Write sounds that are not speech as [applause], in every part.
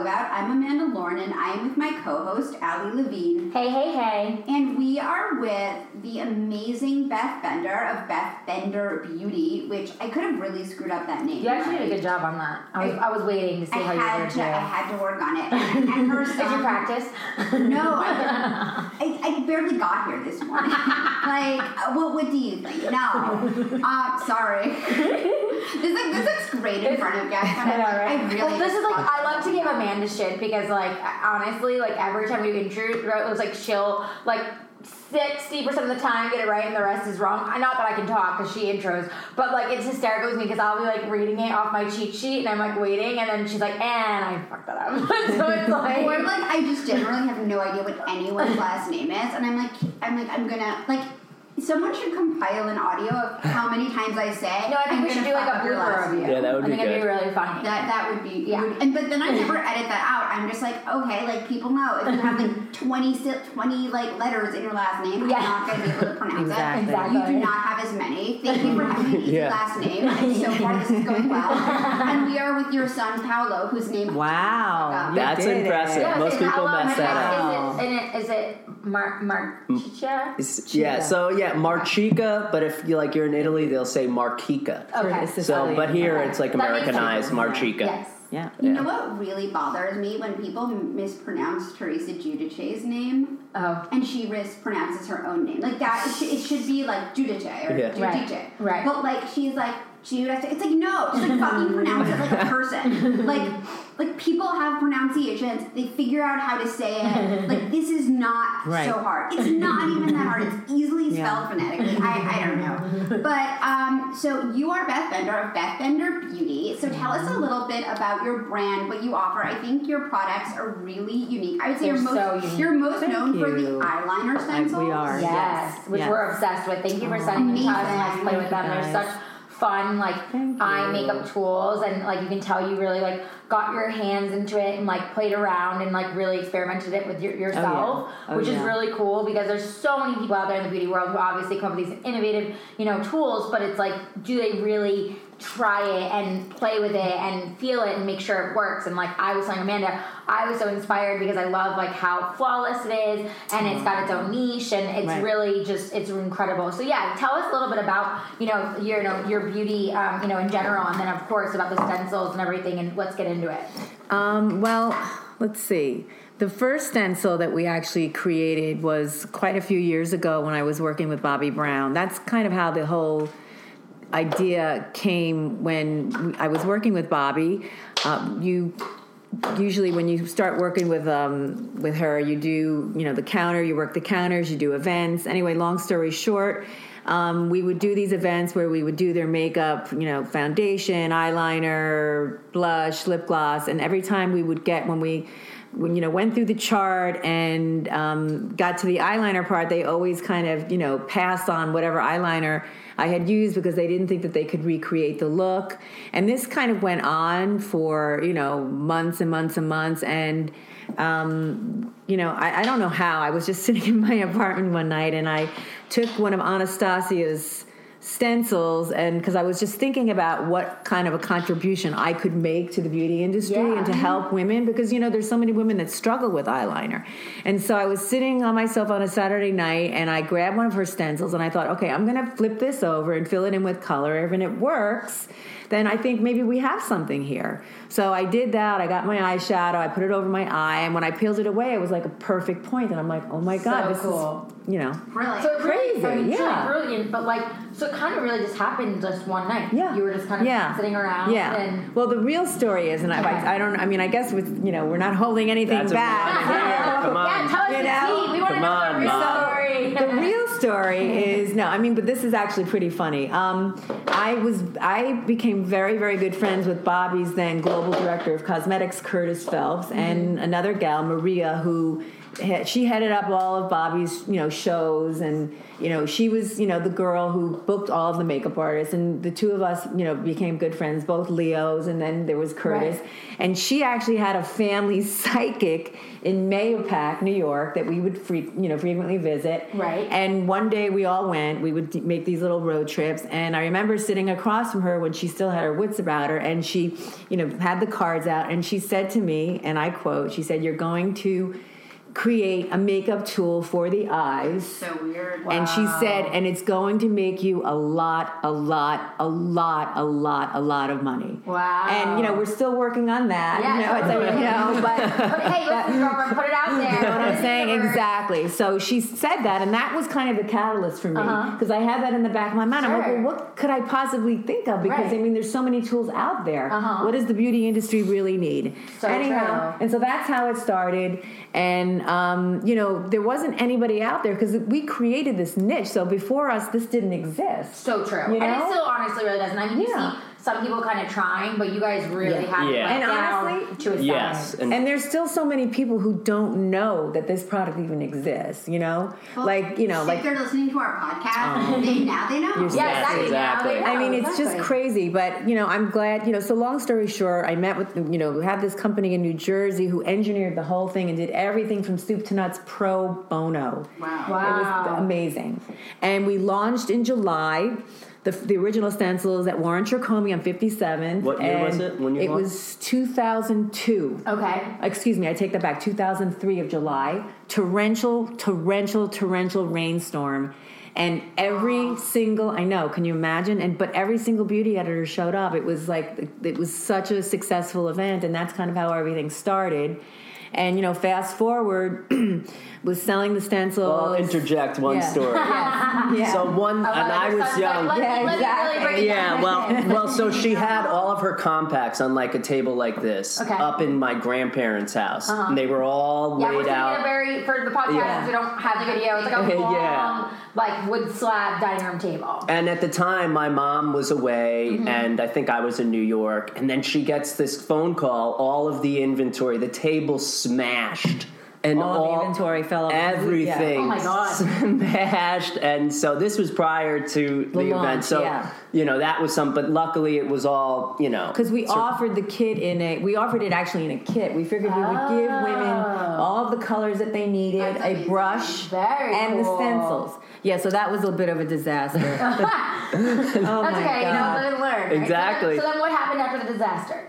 About. I'm Amanda Lauren, and I am with my co-host Ali Levine. Hey, hey, hey. And we are with the amazing Beth Bender of Beth Bender Beauty, which I could have really screwed up that name. You actually did a good job on that. I was, I, was waiting to see I how you had were to, doing. I had to work on it. And, [laughs] and her Did you practice? No, I, [laughs] I, I barely got here this morning. [laughs] like, what, what do you think? No. Uh, sorry. This, like, this looks great in front of guys. [laughs] I know, right? I really well, this is like I love to give Amanda shit because like honestly, like every time we intro, it was like she'll like. 60% of the time get it right and the rest is wrong. I- Not that I can talk because she intros, but like it's hysterical with me because I'll be like reading it off my cheat sheet and I'm like waiting and then she's like, and I fucked that up. [laughs] so it's [laughs] like, Or like I just generally have no idea what anyone's last name is, and I'm like, I'm like, I'm gonna like. Someone should compile an audio of how many times I say. no, I think I'm we should do like a up blooper of you. Yeah, that would I be think it'd be really funny. That that would be Yeah. would- and but then I never [laughs] edit that out. I'm just like, okay, like people know if you have like [laughs] 20, 20 like letters in your last name, Yeah. I'm not gonna be able to pronounce Exactly. it. Exactly. You do not have as many. Thank you for having me easy [laughs] Yeah. last name. So far this is going well. and we are with your son Paolo, whose name Wow. You That's did impressive. it. Yeah, Most people mess that up. Is it, and it, is it Mar- Marchicha? It's- yeah, so yeah, Marchica, but if you like you're in Italy, they'll say Marchica. Okay. So, but here it's like That Americanized. Marchica. Yes. Yeah. You know what really bothers me when people mispronounce Teresa Giudice's name, Oh. and she mispronounces her own name. Like that, it should, it should be like Giudice or Yeah. Giudice. Right, right. But like she's like Giudice. It's like no, just like fucking [laughs] pronounce it like a person. Like like people have pronunciations. They figure out how to say it. Like [laughs] this is not Right. so hard. It's not even that hard. It's easily spelled Yeah. phonetically. I, I don't know. But um, so you are Beth Bender of Beth Bender Beauty. So tell us a little bit about your brand, what you offer. I think your products are really unique. I would say They're you're most so you're most Thank known for the eyeliner stencils. we are. Yes, Yes. which Yes. we're obsessed with. Thank you for sending them to us and let's play with them. They're such fun, like eye makeup tools, and like you can tell you really like got your hands into it and like played around and like really experimented it with your, oh, yourself, Oh, which is really cool because there's so many people out there in the beauty world who obviously come up with these innovative, you know, tools, but it's like, do they really try it and play with it and feel it and make sure it works? And like I was telling Amanda, I was so inspired because I love like how flawless it is and it's got its own niche and it's Right. really just it's incredible. So yeah, tell us a little bit about you know your you know, your beauty um, you know in general, and then of course about the stencils and everything, and let's get into it. Um, well, let's see. The first stencil that we actually created was quite a few years ago when I was working with Bobbi Brown. That's kind of how the whole idea came when I was working with Bobbi. Um, you usually when you start working with um, with her, you do you know the counter, you work the counters, you do events. Anyway, long story short. Um, we would do these events where we would do their makeup, you know, foundation, eyeliner, blush, lip gloss, and every time we would get when we when you know went through the chart and um, got to the eyeliner part, they always kind of you know passed on whatever eyeliner I had used because they didn't think that they could recreate the look. And this kind of went on for you know months and months and months and. Um, you know, I, I don't know how. I was just [laughs] sitting in my apartment one night and I took one of Anastasia's stencils and because I was just thinking about what kind of a contribution I could make to the beauty industry Yeah. and to help women because you know there's so many women that struggle with eyeliner. And so I was sitting on myself on a Saturday night and I grabbed one of her stencils and I thought, okay, I'm going to flip this over and fill it in with color. If and it works, then I think maybe we have something here. So I did that. I got my eyeshadow, I put it over my eye, and when I peeled it away, it was like a perfect point. And I'm like, oh my god, So this cool. is you know. Really? So it really, Crazy, I mean, yeah. truly brilliant, but like, so it kind of really just happened just one night. Yeah. you were just kind of yeah. sitting around. Yeah. and well, the real story is, and I, Okay. I, I don't. I mean, I guess with you know, we're not holding anything That's back. a [laughs] yeah, come on. yeah, tell us You the know? tea. We want to Come know on, the real Mom. story. the real story is no i mean but this is actually pretty funny um, i was i became very very good friends with bobbi's then global director of cosmetics curtis phelps and another gal maria who he- she headed up all of Bobbi's you know shows, and you know she was you know the girl who booked all of the makeup artists, and the two of us you know became good friends, both Leos, and then there was Curtis, Right. and she actually had a family [laughs] psychic in Mahopac, New York, that we would free, you know frequently visit. Right. And one day we all went. We would make these little road trips, and I remember sitting across from her when she still had her wits about her, and she, you know, had the cards out, and she said to me, and I quote, she said, "You're going to." Create a makeup tool for the eyes. So weird. And she said, and it's going to make you a lot, a lot, a lot, a lot, a lot of money. Wow. And you know, we're still working on that. Yeah, you know, it's like, you know, but [laughs] But hey, listen, girlfriend, put it out there. you know what I'm saying? Exactly. So she said that, and that was kind of the catalyst for me Uh-huh. because I had that in the back of my mind. I'm like, well, what could I possibly think of? Because Right. I mean, there's so many tools out there. Uh-huh. What does the beauty industry really need? So Anyhow, true. and so that's how it started. And um, you know, there wasn't anybody out there because we created this niche. So before us, this didn't exist. So true. You And it still honestly really doesn't. I mean, you Yeah. see some people kind of trying, but you guys really Yeah. have Yeah. it And down honestly- to a Yes, science. and, And there's still so many people who don't know that this product even exists. You know, Well, like you know, if like they're listening to our podcast, um, they now they know. Yes, exactly. exactly. Now they I mean, it's just crazy, but you know, I'm glad. You know, so long story short, I met with you know, we had this company in New Jersey who engineered the whole thing and did everything from soup to nuts pro bono. Wow. It was amazing, and we launched in July. The, the original stencils at Warren Tricomi on 57. What year was it when you It launched? was 2002 Okay. excuse me, I take that back. 2003 of July, torrential, torrential, torrential rainstorm, and every single I know. Can you imagine? And but every single beauty editor showed up. It was like it was such a successful event, and that's kind of how everything started. And you know, fast forward, [clears throat] was selling the stencils. I'll interject one Yeah. story. [laughs] yeah. So one, and I was young. Let, Yeah, me, exactly. really break Yeah, well, [laughs] well. So she had all of her compacts on like a table like this, Okay. Uh-huh. up in my grandparents' house, and they were all Yeah, we're laid out. a very for the podcast. Yeah. We don't have the video. It's like a [laughs] Yeah. long, like wood slab dining room table. And at the time, my mom was away, Mm-hmm. and I think I was in New York. And then she gets this phone call. All of the inventory, the table smashed, and All of the inventory fell off. Everything Oh my God. smashed. And so this was prior to the, launch, event. So yeah. you know that was some. But luckily, it was all you know Because we sort- offered the kit in a, we offered it actually in a kit. We figured we would give ah. women all of the colors that they needed, That's a amazing. brush, Very and cool. the stencils. Yeah, so that was a bit of a disaster. [laughs] [laughs] oh That's my okay. You know, God. live learn. right? So then- Exactly. So then, what happened after the disaster?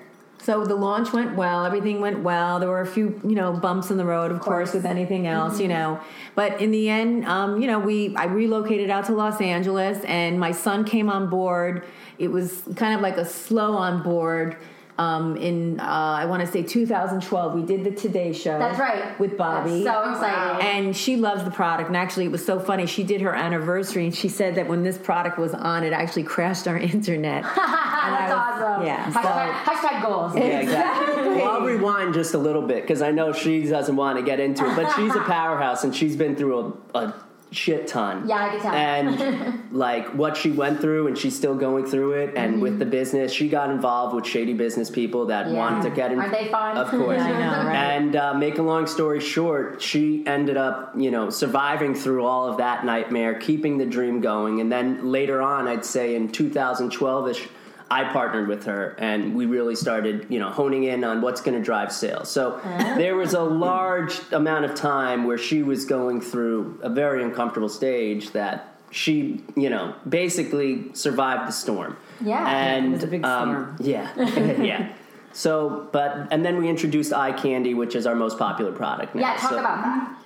So the launch went well. Everything went well. There were a few, you know, bumps in the road, of, course, with anything else, you know. But in the end, um, you know, we I relocated out to Los Angeles, and my son came on board. It was kind of like a slow on board. Um, in uh, I want to say 2012, we did the Today Show. That's right. with Bobbi. That's so exciting. and she loves the product. And actually, it was so funny. She did her anniversary, and she said that when this product was on, it actually crashed our [laughs] internet. [laughs] That's was- awesome. yeah, Hashtag, hashtag goals. Yeah, exactly. Well, I'll rewind just a little bit because I know she doesn't want to get into it, but she's a [laughs] powerhouse and she's been through a, a shit ton. Yeah, I can tell. And [laughs] like what she went through, and she's still going through it. And with the business, she got involved with shady business people that Mm-hmm. Yeah. wanted to get in. Aren't they fun? Of course. Yeah, [laughs] I know, right? And uh, make a long story short, she ended up, you know, surviving through all of that nightmare, keeping the dream going. And then later on, I'd say in 2012 ish, I partnered with her and we really started, you know, honing in on what's going to drive sales. So there was a large amount of time where she was going through a very uncomfortable stage that she, you know, basically survived the storm. Yeah. and It was a big um, yeah, [laughs] yeah. So, but and then we introduced eye candy, which is our most popular product now. Yeah, talk so, about that.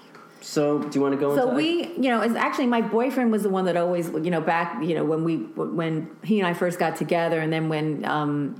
So, do you want to go? So we, you know, it's actually my boyfriend was the one that always, you know, back, you know, when we, when he and I first got together, and then when, um,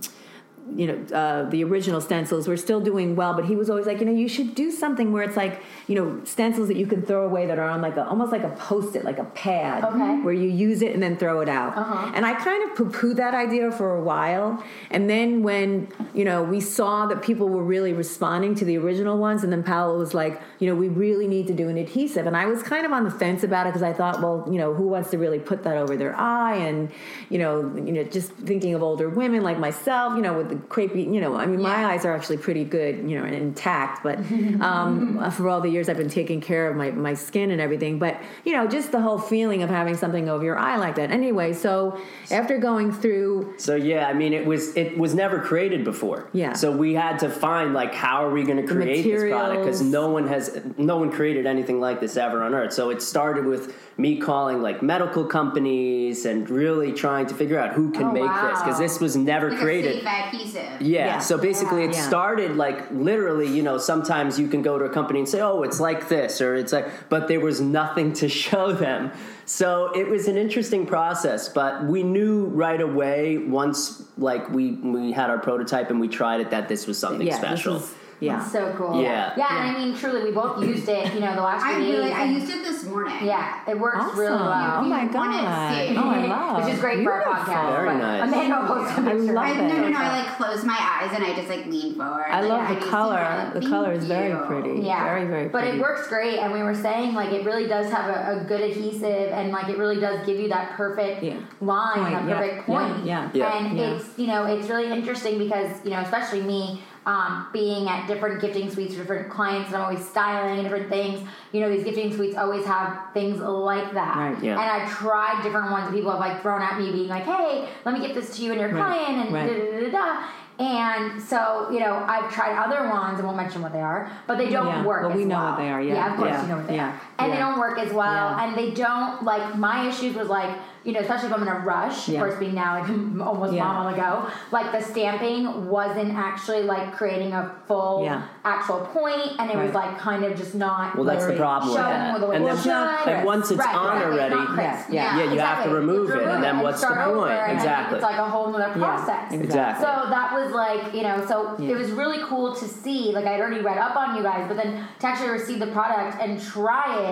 you know, uh, the original stencils were still doing well, but he was always like, you know, you should do something where it's like, you know, stencils that you can throw away that are on like a, almost like a post-it, like a pad, Okay. where you use it and then throw it out. Uh-huh. And I kind of poo-pooed that idea for a while, and then when you know we saw that people were really responding to the original ones, and then Paolo was like, you know, we really need to do an adhesive, and I was kind of on the fence about it because I thought, well, you know, who wants to really put that over their eye, and you know, you know, just thinking of older women like myself, you know, with crepey. You know, I mean, my eyes are actually pretty good, you know, and intact. But [laughs] um, for all the years I've been taking care of my my skin and everything, but you know, just the whole feeling of having something over your eye like that. Anyway, so after going through, So yeah, I mean, it was it was never created before. Yeah. So we had to find like how are we going to create this product because no one has no one created anything like this ever on earth. So it started with me calling like medical companies and really trying to figure out who can Oh, make this because this was never Like created. Adhesive. Yeah. Yeah. So basically, it Yeah. started like literally. You know, sometimes you can go to a company and say, "Oh, it's like this," or "It's like," but there was nothing to [laughs] show them. So it was an interesting process. But we knew right away once, like we we had our prototype and we tried it, that this was something yeah, special. this is yeah. It's so cool. Yeah. Yeah, and I mean, truly, we both used it. You know, the last I few days. really, I used it this morning. Yeah, it works Awesome. really well. Oh my You want it god! safe. Oh, I [laughs] love. Which is great for our podcast. Very but nice. Amanda will post a I picture. love I, it. no, no, no. I like close my eyes and I just like lean forward. I Like, love the just, color. The thank color is very you. pretty. Yeah, Very, very pretty. But it works great, and we were saying like it really does have a, a good adhesive, and like it really does give you that perfect Yeah. line, Point, that perfect yeah, point. yeah, Yeah. And it's you know it's really interesting because you know especially me. Um, being at different gifting suites for different clients and I'm always styling different things, you know, these gifting suites always have things like that. Right. Yeah. And I've tried different ones that people have like thrown at me being like, hey, let me get this to you and your Right. client and Right. da da da da. And so, you know, I've tried other ones, I won't mention what they are, but they don't Yeah. work. Well, as we know well. what they are, yeah. of course Yeah. you know what they Yeah. are. And they don't work as well. Yeah. And they don't like my issues was like, you know, especially if I'm in a rush, Yeah. of course being now like [laughs] almost Yeah. mom ago, oh. like the stamping wasn't actually like creating a full Yeah. actual point and it was like kind of just not Well, that's the problem with showing that. the And then, should. and once it's Right, on exactly. Already. Yeah, yeah, you have to remove it, and then what's the point? and Exactly. It's like a whole nother Yeah, process. Exactly. So that was like, you know, so Yeah. it was really cool to see. Like I'd already read up on you guys, but then to actually receive the product and try it,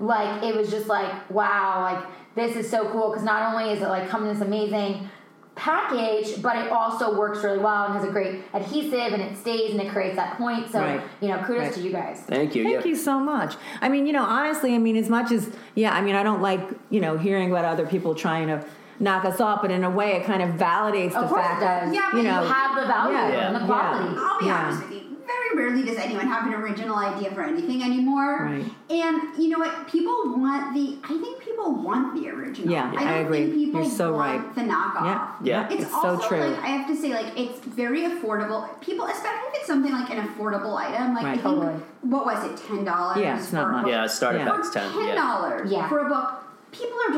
like it was just like, wow, like this is so cool because not only is it like coming this amazing package, but it also works really well and has a great adhesive and it stays and it creates that point. So Right. you know, kudos Right. to you guys. thank you. Thank yeah. you so much. I mean, you know, honestly, I mean, as much as, yeah, I mean, I don't like, you know, hearing about other people trying to knock us off, but in a way, it kind of validates Of the fact that. Yeah, but you you know, have the value Yeah. and the Yeah. quality. I'll be Yeah. honest with you. Very rarely does anyone have an original idea for anything anymore. Right. And you know what? People want the. I think people want the original. Yeah, I, don't I agree. Think people You're so want right. The knockoff. Yeah. Yeah. It's, It's so also true. like I have to say, like it's very affordable. People, especially if it's something like an affordable item, like I Right. think Totally. what was it, ten dollars? Yeah, it's not much. Yeah, starter Yeah. pack's ten. Ten dollars Yeah. for a book,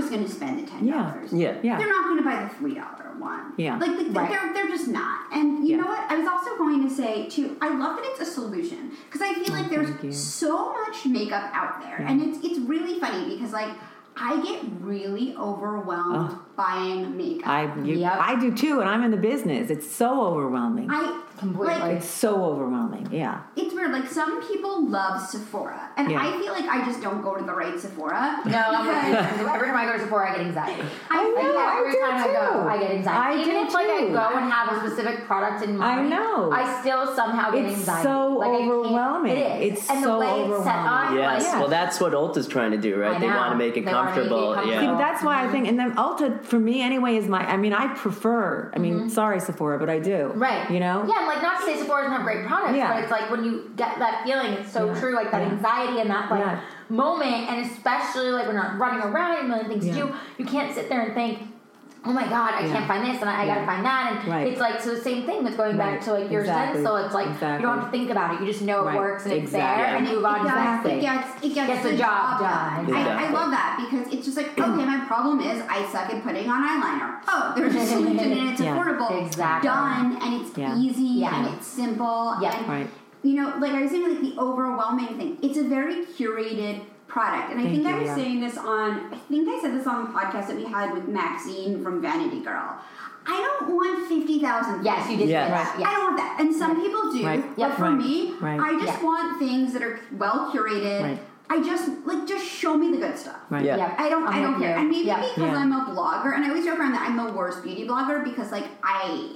just going to spend the ten dollars. Yeah. Yeah. They're not going to buy the three dollar one. Yeah. Like the, Right. they're they're just not. And you Yeah. know what? I was also going to say too. I love that it's a solution because I feel oh, like Oh, you. there's so much makeup out there, Yeah. and it's it's really funny because like I get really overwhelmed Oh. Buying makeup. I, you, Yep. I do too, and I'm in the business. It's so overwhelming. I Completely. like it's so overwhelming. Yeah. it's weird. Like some people love Sephora, and Yeah. I feel like I just don't go to the right Sephora. No, I'm with because- [laughs] you. Every time I go to Sephora, I get anxiety. I Like, know, I every do time I go, too. I get anxiety. I Even do if like I go and have a specific product in mind, I mind, know. I still somehow get It's anxiety. so Like, overwhelming. It is. It's and so the way it's set up, overwhelming. Yes. like, Yeah. Well, that's what Ulta's trying to do, right? They want to make it They wanna make it comfortable. comfortable. See, Yeah. but that's why I think, and then Ulta for me anyway is my. I mean, I prefer. I mean, sorry Sephora, but I do. Mm-hmm. Right. You know. Yeah, and like not to say Sephora doesn't have great products, Yeah. but it's like when you get that feeling, it's so Yeah. true, like that Yeah. anxiety and that like moment, and especially like when you're running around and a million things to do, you can't sit there and think, Oh my God! I Yeah. can't find this, and I, I gotta find that, and Right. it's like so the same thing with going back to like your Exactly. so It's like you don't have to think about it; you just know it Right. works and it's there, and you move on it to the gets, next it thing. gets, it gets, Gets the job done. I, I love that because it's just like, okay, my problem is I suck at putting on eyeliner. Oh, there's a solution and it's [laughs] Yeah. affordable. Exactly. Done and it's Yeah. easy Yeah. and it's simple. Yeah. And, Right. You know, like I was saying, like the overwhelming thing. It's a very curated product, and I Thank think I was yeah. saying this on. I think I said this on the podcast that we had with Maxine from Vanity Girl. I don't want fifty thousand. Yes, you did Yeah. say that. I don't want that. And some people do. Right. But Yep. for Right. me, Right. I just Yeah. want things that are well curated. Right. I just like just show me the good stuff. Right. Yeah. Yep. I don't I'm I don't care. And maybe Yep. because Yeah. I'm a blogger and I always joke around that I'm the worst beauty blogger because like I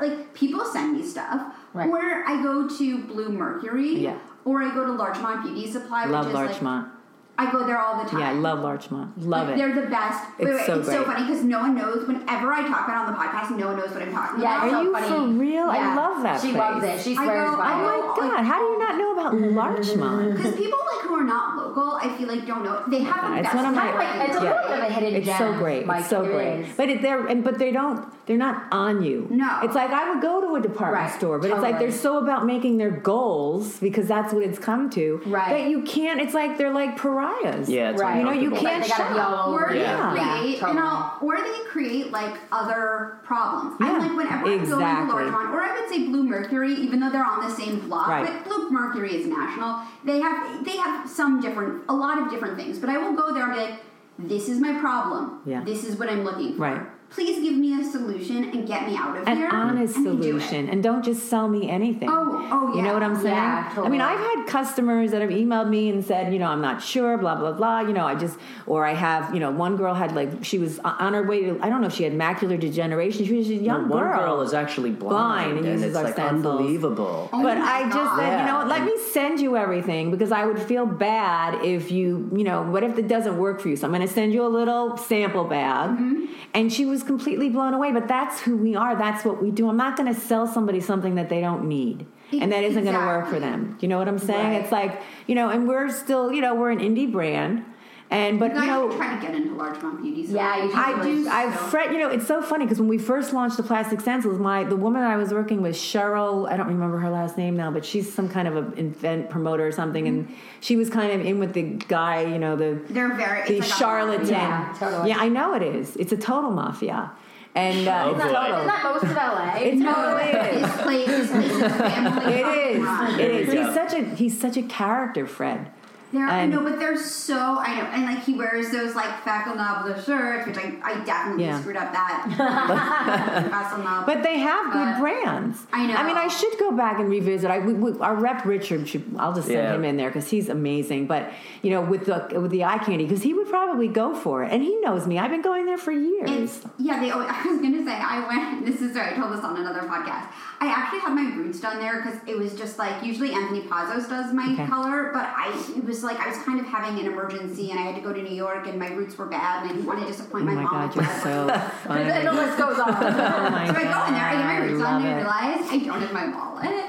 like people send me stuff. Right. Or I go to Blue Mercury. Yeah. Or I go to Larchmont Beauty Supply, Love which is like Larchmont. I go there all the time. Yeah, I love Larchmont. Love Like, it. They're the best. It's wait, wait, so it's so funny because no one knows. Whenever I talk about it on the podcast, no one knows what I'm talking Yeah, about. it's Are so you funny. for real? I love that She place. loves it. She I swears go- by I it. Oh my God, how do you not know about Larchmont? Mm. Because people like who are not local, I feel like don't know. They have the It's best. one of my. like- it's a little bit of a hidden It's gem, so great. Mike, it's so it great. is. But it, they're and but they don't. They're not on you. No. It's like I would go to a department Right, store, but it's like they're so about making their goals because that's what it's come to. Right. That you can't. It's like they're like pariahs. Yeah, it's Right. You know, you can't They gotta shop. all over or it. they Yeah. create Yeah, and totally. all, or they create like other problems. Yeah, I'm like whenever I go exactly. into Larchmont, or I would say Blue Mercury, even though they're on the same block, Right. but Blue Mercury is national. They have they have some different, a lot of different things. But I will go there and be like, this is my problem. Yeah. This is what I'm looking for. Right. Please give me a solution and get me out of An here. honest and they do solution, and don't just sell me anything. Oh, oh yeah. You know what I'm saying? Yeah, totally. I mean. I've had customers that have emailed me and said, you know, I'm not sure, blah blah blah. You know, I just, or I have, you know, one girl had like she was on her way to, I don't know if she had macular degeneration. She was a young one girl. One girl is actually blind, Blind and and, uses it's our like stencils. unbelievable. Oh but my I just God. said, you know what, let me send you everything because I would feel bad if you, you know, what if it doesn't work for you? So I'm going to send you a little sample bag. Mm-hmm. And she was completely blown away. But that's who we are. That's what we do. I'm not going to sell somebody something that they don't need. And that isn't going to work for them. You know what I'm saying? Right. It's like, you know, and we're still, you know, we're an indie brand. And, but, You you guys know, should try to get into Larchmont Beauty. So Yeah, you. I do. I So- fret. You know, it's so funny because when we first launched the plastic stencils, my the woman I was working with, Cheryl. I don't remember her last name now, but she's some kind of an event promoter or something, and she was kind of in with the guy. You know, the They're very the it's like charlatan. Yeah, totally. Yeah, I know it is. It's a total mafia, and uh, Oh, it's boy. Isn't that most of LA? It totally is. This place, this place is family. It is. run. It There is. you He's such a he's such a character, Fred. They're, I know, but they're so I know, and like he wears those like Faculnable shirts, which I, I definitely Yeah. screwed up that. [laughs] Faculnable. But they have good But- brands. I know. I mean, I should go back and revisit. I we, we, our rep Richard should. I'll just send Yeah. him in there because he's amazing. But you know, with the with the eye candy, because he would probably go for it, and he knows me. I've been going there for years. It's yeah. They. always- [laughs] I was gonna say I went. [laughs] This is right. I told this on another podcast. I actually had my roots done there because it was just like usually Anthony Pazos does my Okay. color, but I it was like I was kind of having an emergency and I had to go to New York and my roots were bad and I didn't want to disappoint oh my, my mom. god, you're so [laughs] funny. And the list goes on. [laughs] Oh So I go in there, I get my roots on, and I realize I don't have my wallet.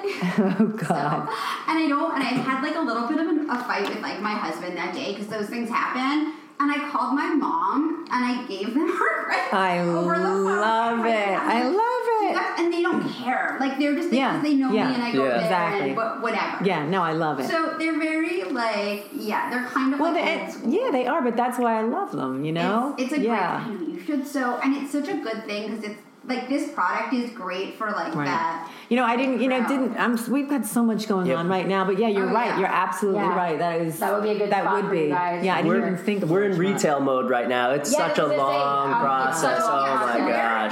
[laughs] Oh god. So, and I don't, and I had like a little bit of an, a fight with like my husband that day because those things happen. And I called my mom and I gave them her credit I over the phone. love it. I love it. And they don't care. Like they're just Yeah, because they know yeah, me and I go yeah. there Exactly. and whatever. Yeah, no, I love it. So they're very like yeah, they're kind of well, like they, old yeah, they are, but that's why I love them. You know, It's, it's a yeah. great. I know you should so, and it's such a good thing because it's like this product is great for like Right. that. You know, I didn't. You know, didn't. I'm. We've got so much going Yep. on right now, but yeah, you're Oh, right. yeah. You're absolutely Yeah. right. That is. That would be a good That spot would for be. you guys. Yeah, I didn't We're, even think of we're in Larchmont. retail mode right now. It's Yeah, such a this is the thing. long Um, process. so- oh yeah, my so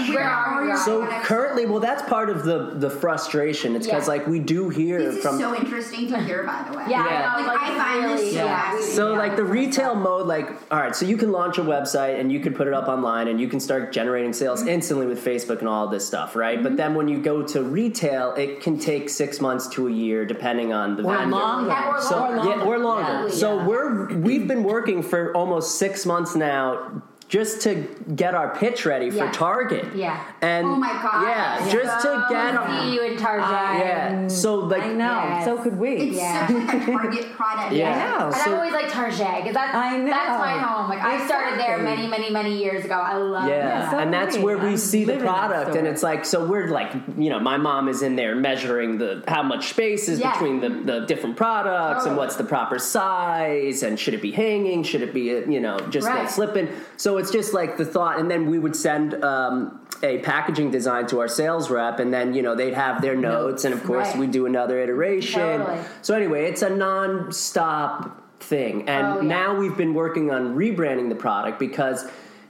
gosh. Where are you? So Next currently, well, that's part of the the frustration. It's because Yeah. like we do hear This is from so interesting to hear, by the way. [laughs] Yeah, Yeah. I know. Like, Like, I find this really, so yeah. So yeah. like the retail mode, like all right, so you can launch a website and you can put it up online and you can start generating sales Mm-hmm. instantly with Facebook and all this stuff, right? But mm-hmm. then when you go to retail, it can take six months to a year, depending on the Or vendor. longer. Yeah, or So longer. yeah, or longer. Yeah. So we're we've been working for almost six months now just to get our pitch ready for Target. Yeah. And Oh my God. Yeah, Yeah. just to So get see you in Target. yeah. So like I know. Yes. So could we. It's Yeah. such like a target [laughs] product. Yeah. I know. And So- I'm always like Target because that's I know. that's my home. Like I started there many, many, many years ago. I love Yeah, it. so and that's great. where we I see the live in that product, and it's like so we're like you know my mom is in there measuring the how much space is Yeah. between the, the different products and what's the proper size and should it be hanging, should it be uh, you know just like Right. slipping. So it's just like the thought, and then we would send um, a packaging design to our sales rep, and then you know they'd have their notes, and of course Right. we do another iteration. Totally. So anyway, it's a non-stop thing, and Oh, yeah. now we've been working on rebranding the product because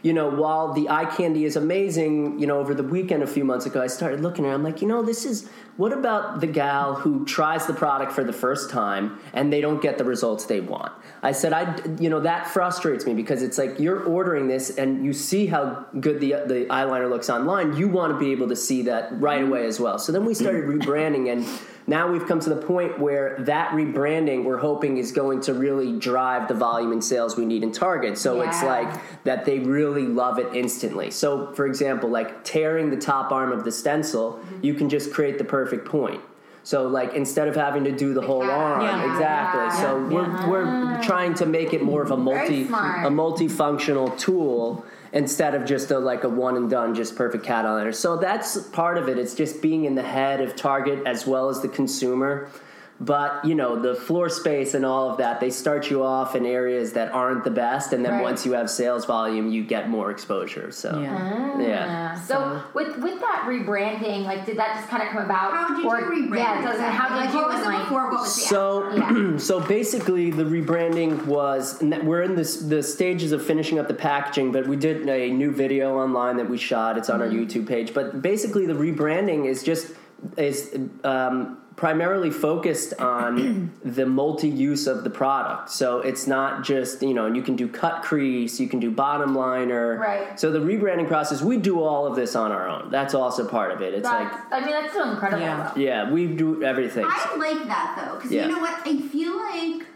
you know while the eye candy is amazing you know over the weekend a few months ago i started looking at it i'm like you know this is what about the gal who tries the product for the first time and they don't get the results they want? I said i you know that frustrates me because it's like you're ordering this and you see how good the the eyeliner looks online. You want to be able to see that right away as well. So then we started rebranding and now we've come to the point where that rebranding we're hoping is going to really drive the volume and sales we need in Target. So it's like that they really love it instantly. So for example, like tearing the top arm of the stencil, you can just create the perfect point. So like instead of having to do the whole cat. arm, Yeah. exactly. Yeah. So Yeah. we're we're trying to make it more of a multi a multifunctional tool instead of just a like a one and done just perfect cat eyeliner. So that's part of it. It's just being in the head of Target as well as the consumer. But you know the floor space and all of that, they start you off in areas that aren't the best, and then Right. once you have sales volume, you get more exposure. So Yeah. yeah. Yeah. So with with that rebranding, like, did that just kind of come about? How did or, you rebrand? Yeah. So exactly? how did like, you what was it like, before? What was the So, Yeah. [clears throat] so basically, the rebranding was we're in this the stages of finishing up the packaging, but we did a new video online that we shot. It's on our YouTube page. But basically, the rebranding is just is um, primarily focused on [clears throat] the multi-use of the product. So it's not just you know, you can do cut crease, you can do bottom liner. Right. So the rebranding process, we do all of this on our own. That's also part of it. It's That's, like I mean, that's so incredible. Yeah. Yeah, we do everything. I like that though, because Yeah. you know what? I feel like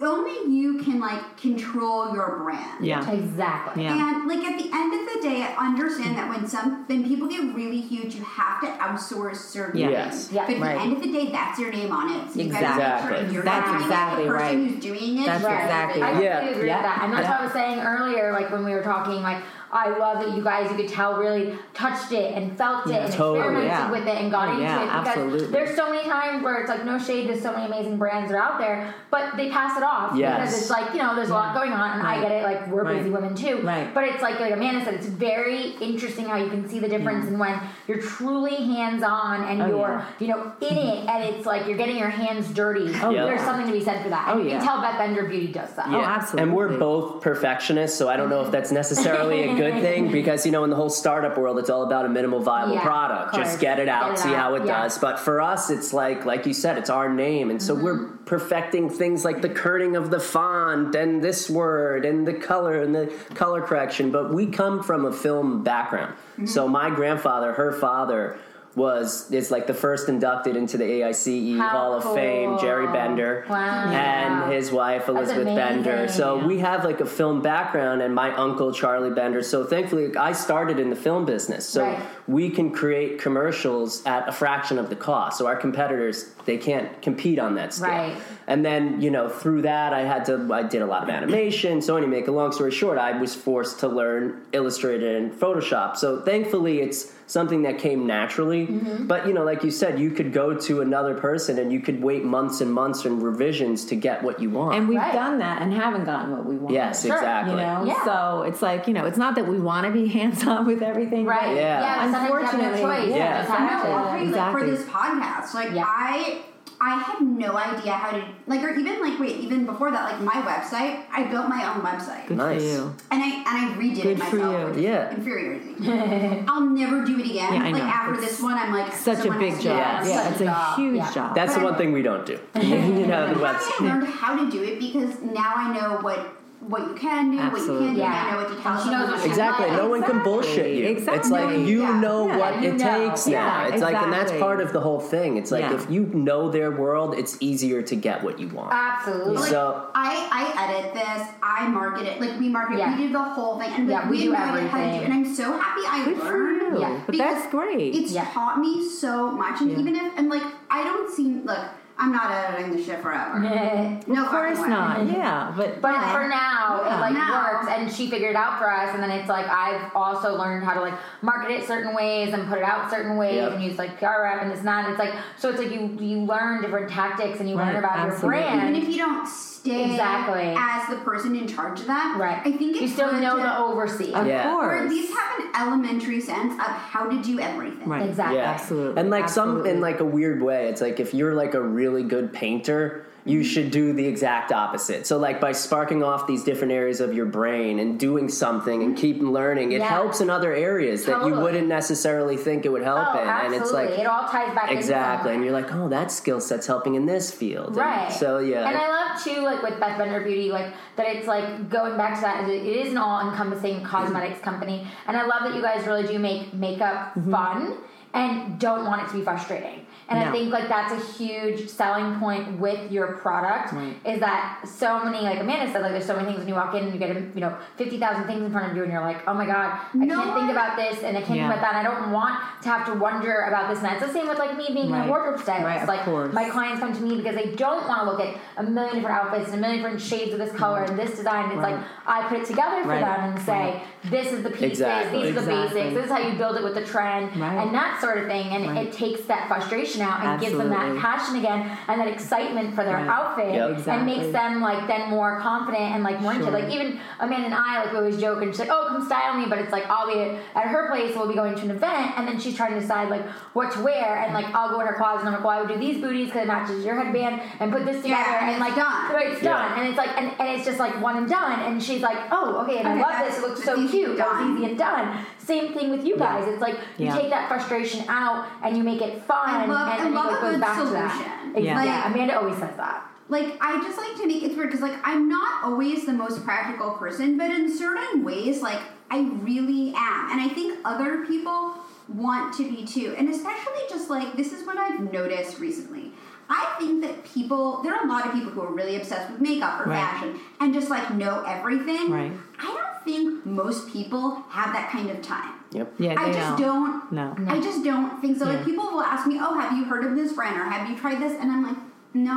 only you can like control your brand. Yeah. Exactly. Yeah. And like at the end of the day, I understand that when some when people get really huge, you have to outsource certain Yeah. Yes. things. Yeah. But at Right. the end of the day, that's your name on it. So you Exactly. gotta sure That's not exactly. The person right. who's doing it. That's should Right. exactly I right. completely Yeah. agree with that. And that's Yeah. what I was saying earlier, like when we were talking, like I love that you guys, you could tell, really touched it and felt it and Totally. experimented Yeah. with it and got Oh, into yeah, it. Because absolutely. there's so many times where it's like no shade to so many amazing brands that are out there, but they pass it off Yes. because it's like you know there's a lot going on, and I get it. Like we're Right. busy women too, Right. But it's like like Amanda said, it's very interesting how you can see the difference in when you're truly hands on and Oh, you're yeah. you know in it, and it's like you're getting your hands dirty. Oh, Yeah. There's something to be said for that. And Oh, you can yeah. tell Beth Bender Beauty does that. Oh, absolutely. And we're both perfectionists, so I don't know if that's necessarily a [laughs] good thing [laughs] because you know in the whole startup world, it's all about a minimal viable Yeah, product. Just get it out, Get it see out, how it yeah. does. But for us, it's like like you said, it's our name, and so Mm-hmm. we're perfecting things like the kerning of the font and this word and the color and the color correction. But we come from a film background, Mm-hmm. so my grandfather, her father. Was is like the first inducted into the AICE How Hall of Fame. Jerry Bender, Wow. and his wife Elizabeth Bender. So Yeah. we have like a film background and my uncle Charlie Bender. So thankfully I started in the film business. So Right. we can create commercials at a fraction of the cost. So our competitors they can't compete on that scale. Right. And then, you know, through that I had to I did a lot of animation. So anyway, make a long story short, I was forced to learn Illustrator and Photoshop. So thankfully it's something that came naturally. Mm-hmm. But you know, like you said, you could go to another person and you could wait months and months and revisions to get what you want. And we've Right. done that and haven't gotten what we want. yes, Sure. exactly. You know, Yeah. so it's like you know, it's not that we want to be [laughs] hands on with everything, Right. Yeah. Yeah. sometimes you have no Unfortunately, choice. yeah, You just have No, to- I'll tell you, like, Exactly. for this podcast, like Yeah. I, I had no idea how to like, or even like, wait, even before that, like my website, I built my own website, Good Nice. for you. and I and I redid Good it for myself. you. Yeah. infuriating. [laughs] I'll never do it again. Yeah, I like know. after It's this one, I'm like Such a big job. Yeah. Yeah, it's a a job. huge Yeah. job. That's the one thing we don't do. [laughs] you know, the website. I learned how to do it because now I know what what you can do, what you can't do. Yeah. I know what to tell she knows what Exactly. No one can bullshit you. Exactly. It's like you Yeah. know Yeah, what you it know. takes Yeah, now. It's like, and that's part of the whole thing. It's like Yeah. if you know their world, it's easier to get what you want. Absolutely. Like, So- I, I edit this, I market it, like we market Yeah. we did the whole thing, and Yeah, we we do had no idea how to do everything. and I'm so happy I Good for learned. you. Yeah. But that's great. It's Yeah. taught me so much, and Yeah. even if and like I don't seem look, I'm not editing the shit forever. no, of course fucking way. not. Yeah, but But Yeah. for now, Yeah. it like Now. works, and she figured it out for us. And then it's like I've also learned how to like market it certain ways and put it out certain ways Yep. and use like PR rep and this and that. And it's like so it's like you you learn different tactics and you learn about absolutely. your brand. Even if you don't stay Exactly. as the person in charge of that, Right. I think it's you still know to, to oversee. of Yeah. or at course. least have an elementary sense of how to do everything. Right. Exactly. Yeah, Absolutely. And like some in like a weird way, it's like if you're like a really good painter, you mm-hmm. should do the exact opposite. So like by sparking off these different areas of your brain and doing something and keep mm-hmm. learning, it Yeah. helps in other areas that you wouldn't necessarily think it would help Oh, in. absolutely. And it's like it all ties back exactly, and you're like, oh, that skill set's helping in this field. And Right. so yeah. And I love too, like with Beth Bender Beauty, like that it's like going back to that. It it is an all-encompassing cosmetics mm-hmm. company, and I love that you guys really do make makeup Mm-hmm. fun. and don't want it to be frustrating. And I think like that's a huge selling point with your product Right. is that so many like Amanda said like there's so many things when you walk in and you get you know fifty thousand things in front of you and you're like oh my god I No can't think about this and I can't Yeah. think about that and I don't want to have to wonder about this and that's the same with like me being Right. a wardrobe stylist Right, like course. my clients come to me because they don't want to look at a million different outfits and a million different shades of this color and this design it's Right. like I put it together for Right. them and say this is the pieces Exactly. these are the Exactly. basics this is how you build it with the trend Right. and that sort of thing and Right. it takes that frustration out and gives them that passion again and that excitement for their Right. outfit Yep. and makes them like then more confident and like more into like even Amanda and I like we always joke and she's like oh come style me but it's like I'll be at her place we'll be going to an event and then she's trying to decide like what to wear and like I'll go in her closet and I'm like well I would do these booties because it matches your headband and put this together Yeah, and and, like done. right it's Yeah. done and it's like and, and it's just like one and done and she's like oh okay and Okay, I love this it looks so easy cute that was easy and done same thing with you guys it's like you Yeah. take that frustration out and you make it fun I love- and I then love it a goes good back to solution. that Yeah. yeah Amanda always says that like I just like to make it's weird because like I'm not always the most practical person, but in certain ways, like I really am, and I think other people want to be too, and especially just like this is what I've noticed recently. I think that people, there are a lot of people who are really obsessed with makeup or Right. fashion and just like know everything. Right. I don't think most people have that kind of time. Yep. Yeah, I they just don't. don't No. I just don't think so. Like people will ask me, "Oh, have you heard of this brand or have you tried this?" And I'm like, "No,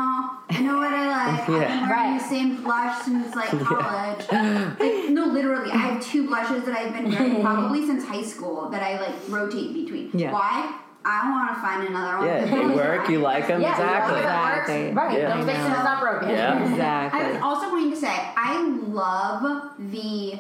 I know what I [laughs] like. I've been wearing Right. the same blush since like college." like, no, literally, I have two blushes that I've been wearing [laughs] probably since high school that I like rotate between. Yeah. Why? I don't want to find another one. Yeah, they [laughs] work. You like them yeah exactly. you know, if it works, Exactly. right Yeah. don't fix it it's not broken Yeah. Exactly. I was also going to say I love the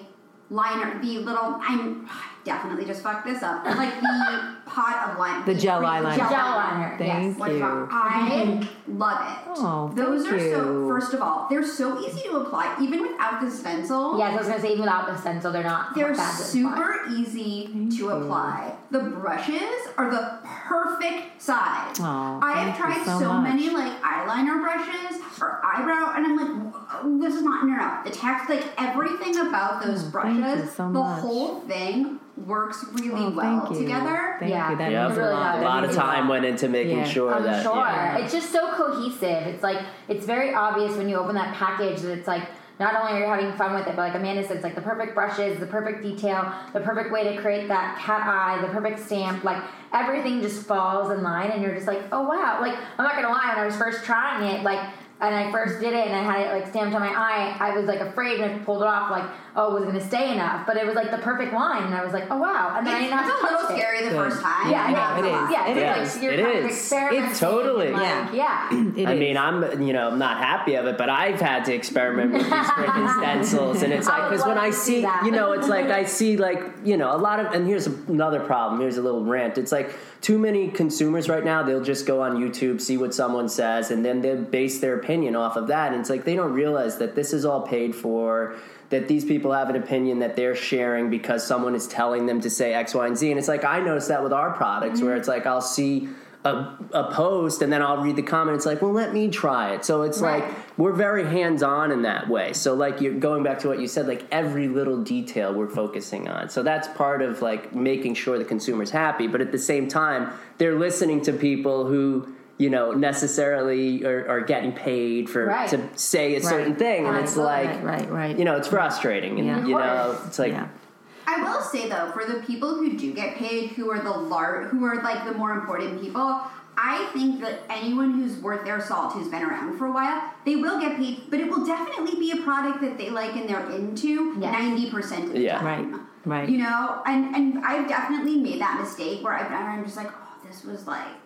liner, the little. I'm definitely just fucked this up. Like the pot of liner, The gel eyeliner. gel liner Thank yes you. I love it. Oh, Those thank are so. First of all, they're so easy to apply, even without the stencil. yes I was gonna say even without the stencil they're not They're bad to apply. super easy Thank to you. apply. The brushes are the perfect size. Aw, I thank have you tried so so, much. many like eyeliner brushes or eyebrow, and I'm like, "Oh, this is not no no. The text, like everything about those Oh, brushes, thank so the whole thing works really Oh, well you. together. Thank Yeah. you. That Yep. means a lot. A lot of time went into making Yeah. sure I'm that. sure. yeah. It's just so cohesive. It's like it's very obvious when you open that package that it's like not only are you having fun with it, but like Amanda said, it's like the perfect brushes, the perfect detail, the perfect way to create that cat eye, the perfect stamp. Like everything just falls in line, and you're just like, oh wow. Like I'm not gonna lie, when I was first trying it, like. And I first did it, and I had it like stamped on my eye. I was like afraid, and I pulled it off, like, oh, was it gonna stay enough? But it was like the perfect line, and I was like, oh wow. And then I It's, didn't have it's to a little touch it. scary the Good. first time. Yeah, I'm yeah, not it gonna is. lie. Yeah, it's like you're It kind of experimenting. It's totally. like, Yeah. yeah. [clears throat] It I is. mean, I'm you know I'm not happy of it, but I've had to experiment with these [laughs] freaking stencils, and it's like because when I see see that. you know it's like I [laughs] see like you know a lot of and here's another problem. Here's a little rant. It's like too many consumers right now. They'll just go on YouTube, see what someone says, and then they'll base their opinion off of that. And it's like they don't realize that this is all paid for. That these people have an opinion that they're sharing because someone is telling them to say X, Y, and Z. And it's like I notice that with our products, where mm-hmm. it's like I'll see a, a post and then I'll read the comment. It's like, well, let me try it. So it's Right. like we're very hands on in that way. So like you're going back to what you said, like every little detail we're focusing on. So that's part of like making sure the consumer's happy. But at the same time, they're listening to people who you know necessarily are, are getting paid for Right. to say a certain thing, and it's like right, right, right. you know it's frustrating, and Yeah. you know it's like yeah. I will say though, for the people who do get paid, who are the lar- who are like the more important people, I think that anyone who's worth their salt, who's been around for a while, they will get paid, but it will definitely be a product that they like and they're into Yes. ninety percent of the Yeah. time. Right, right. You know, and and I've definitely made that mistake where I've I'm just like, oh, this was like,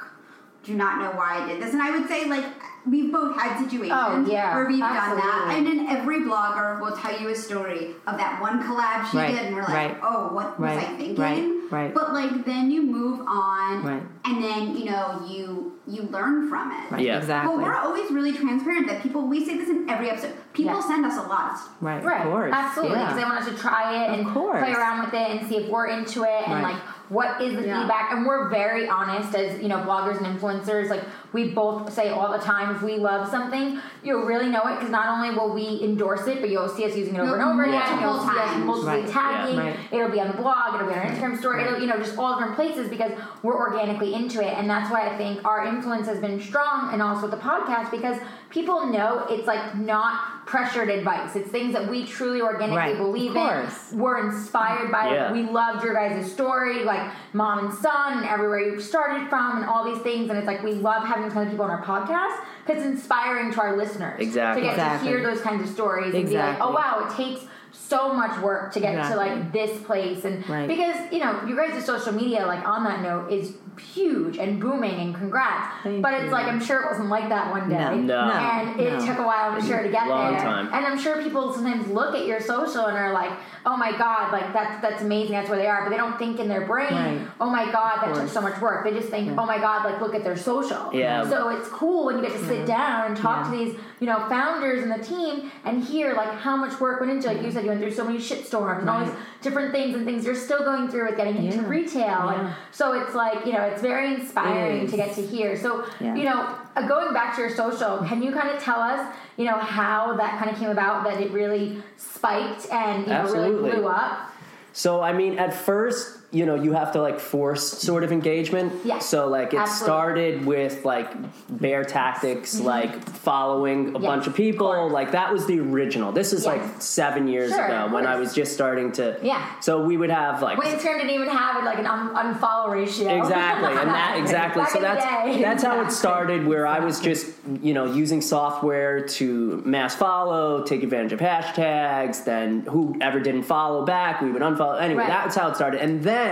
do not know why I did this, and I would say like. We've both had situations Oh, yeah, where we've done that, and then every blogger will tell you a story of that one collab she Right, did, and we're like, right. oh, what was I thinking? right, right. But like then you move on, Right. and then you know you you learn from it. Right, Yeah. exactly. But we're always really transparent that people. We say this in every episode. People Yeah. send us a lot. right, Right, of course. absolutely. yeah. Because they want us to try it Of and course. play around with it and see if we're into it and like what is the Yeah. feedback, and we're very honest as you know bloggers and influencers. Like we both say all the time, if we love something, you'll really know it because not only will we endorse it, but you'll see us using it over and over again. You'll Multiple see us times. multiply Right. tagging. Yeah. Right. It'll be on the blog. It'll be on our Instagram story. It'll you know just all different places because we're organically into it, and that's why I think our influence has been strong, and also the podcast because people know it's like not pressured advice. It's things that we truly organically Right. believe Of in. We're inspired by Yeah. it. We loved your guys' story, like mom and son, and everywhere you started from, and all these things. And it's like we love having these kind of people on our podcast because it's inspiring to our listeners Exactly. to get Exactly. to hear those kinds of stories and be like, oh wow, it takes so much work to get Exactly. to like this place and Right. because you know you guys' social media like on that note is huge and booming and congrats Thank but it's you. like i'm sure it wasn't like that one day No. No. and it no. took a while i'm sure to get Long there time. and i'm sure people sometimes look at your social and are like oh my god like that's that's amazing that's where they are but they don't think in their brain Right. oh my god that took so much work they just think Yeah. oh my god like look at their social Yeah. so it's cool when you get to sit down and talk Yeah. to these you know founders and the team and hear like how much work went into like you said you went through so many shit storms and all these different things and things you're still going through with getting into Yeah. retail and so it's like you know it's very inspiring It to get to hear so Yeah. you know uh, going back to your social can you kind of tell us you know how that kind of came about that it really spiked and you know Absolutely. really blew up So I mean, at first, you know, you have to like force sort of engagement. Yeah, So like it absolutely. started with like bear tactics, mm-hmm. like following a Yes, bunch of people. like that was the original. This is Yes. like seven years Sure, ago when I was just starting to. Yeah. So we would have like. Instagram didn't even have like an un- unfollow ratio Exactly, and that [laughs] exactly. So that's that's how it started. Where I was just you know using software to mass follow, take advantage of hashtags. Then whoever didn't follow back, we would unfollow. Anyway, Right. that's how it started, and then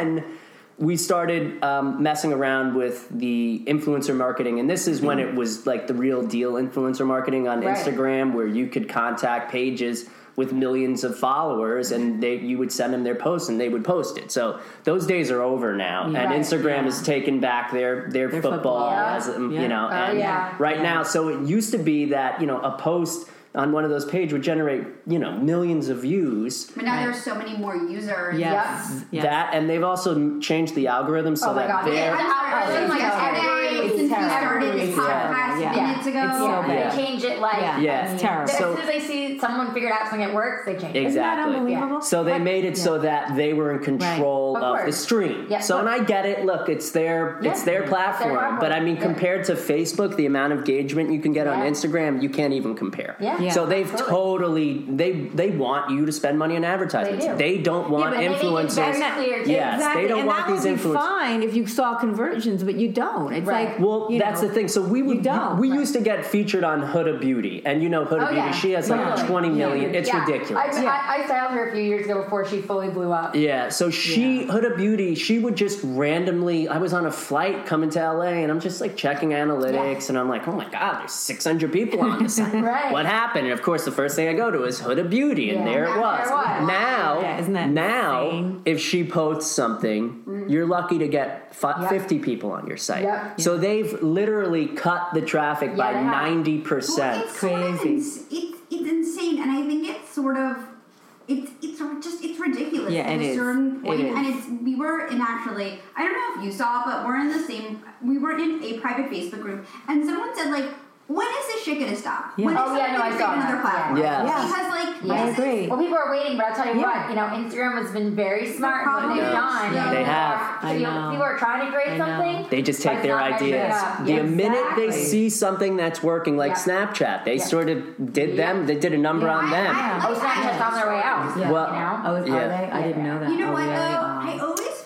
we started um, messing around with the influencer marketing, and this is when it was like the real deal influencer marketing on Right. Instagram, where you could contact pages with millions of followers, and they you would send them their posts, and they would post it. So those days are over now, and Right. Instagram Yeah. has taken back their their, Their football, football. Yeah. as Yeah. you know, Oh, and yeah. right now. So it used to be that you know a post on one of those pages would generate you know millions of views. But now Right. there's so many more users. Yes. yes. That and they've also changed the algorithm so Oh my that God. they're Yeah. I'm sorry, It's like terrible. today, It's since we terrible. started this Yeah. podcast Yeah. minutes ago. It's so yeah, bad. Yeah. they change it like Yeah. Yeah. It's terrible. as So- soon as they see someone figured out something that works, they change it. Exactly. Isn't that unbelievable? So they But- made it so that they were in control Of of, the stream. Yeah, so of and I get it. Look, it's their Yeah. it's their It's their platform. platform. But I mean, Yeah. compared to Facebook, the amount of engagement you can get on Instagram, you can't even compare. Yeah. Yeah. So they've Absolutely. totally they they want you to spend money on advertisements. They do. don't Yeah, want they make it influencers. very clear, too. Yes, exactly. they don't and want that these be influencers. fine if you saw conversions, but you don't. It's Right. like Well, you that's know, the thing. So we would You we right. used to get featured on Huda Beauty, and you know Huda Oh, Beauty, yeah. she has like Totally. 20 million. Yeah. It's Yeah. ridiculous. I, Yeah. I, I styled her a few years ago before she fully blew up. Yeah, so she Huda Beauty, she would just randomly. I was on a flight coming to LA, and I'm just like checking analytics, and I'm like, oh my god, there's 600 people on this site. [laughs] Right. What happened? And of course, the first thing I go to is Huda Beauty, and Yeah. there it was. there it was. Now, Yeah, isn't that now, insane? if she posts something, mm-hmm. You're lucky to get fi- Mm. Yep. 50 people on your site. Yep. So they've literally cut the traffic Yeah, by they have. 90 Well, percent. it's sort Crazy. ins- it's, it's insane, and I think it's sort of it's it's just it's ridiculous Yeah, at it a is. certain point, is. and it's we were in actually I don't know if you saw, but we're in the same. We were in a private Facebook group, and someone said like. When is this shit gonna stop? Yeah. When is Oh, yeah, no, I gonna saw another that. platform? Yeah. Yeah. Because like, Yeah. I this is- Well, people are waiting, but I'll tell you Yeah. what, you know, Instagram has been very smart in what they've Yeah. done. Yeah. They have. I You know. People are trying to create I know. something. They just take their ideas. up. The Yeah. minute they see something that's working, like Yeah. Snapchat, they Yeah. sort of did Yeah. them. They did a number Yeah. on them. I- Oh, Snapchat's on their way out. Well, you know? Oh, Yeah. are they? I didn't know that. You know oh, what though?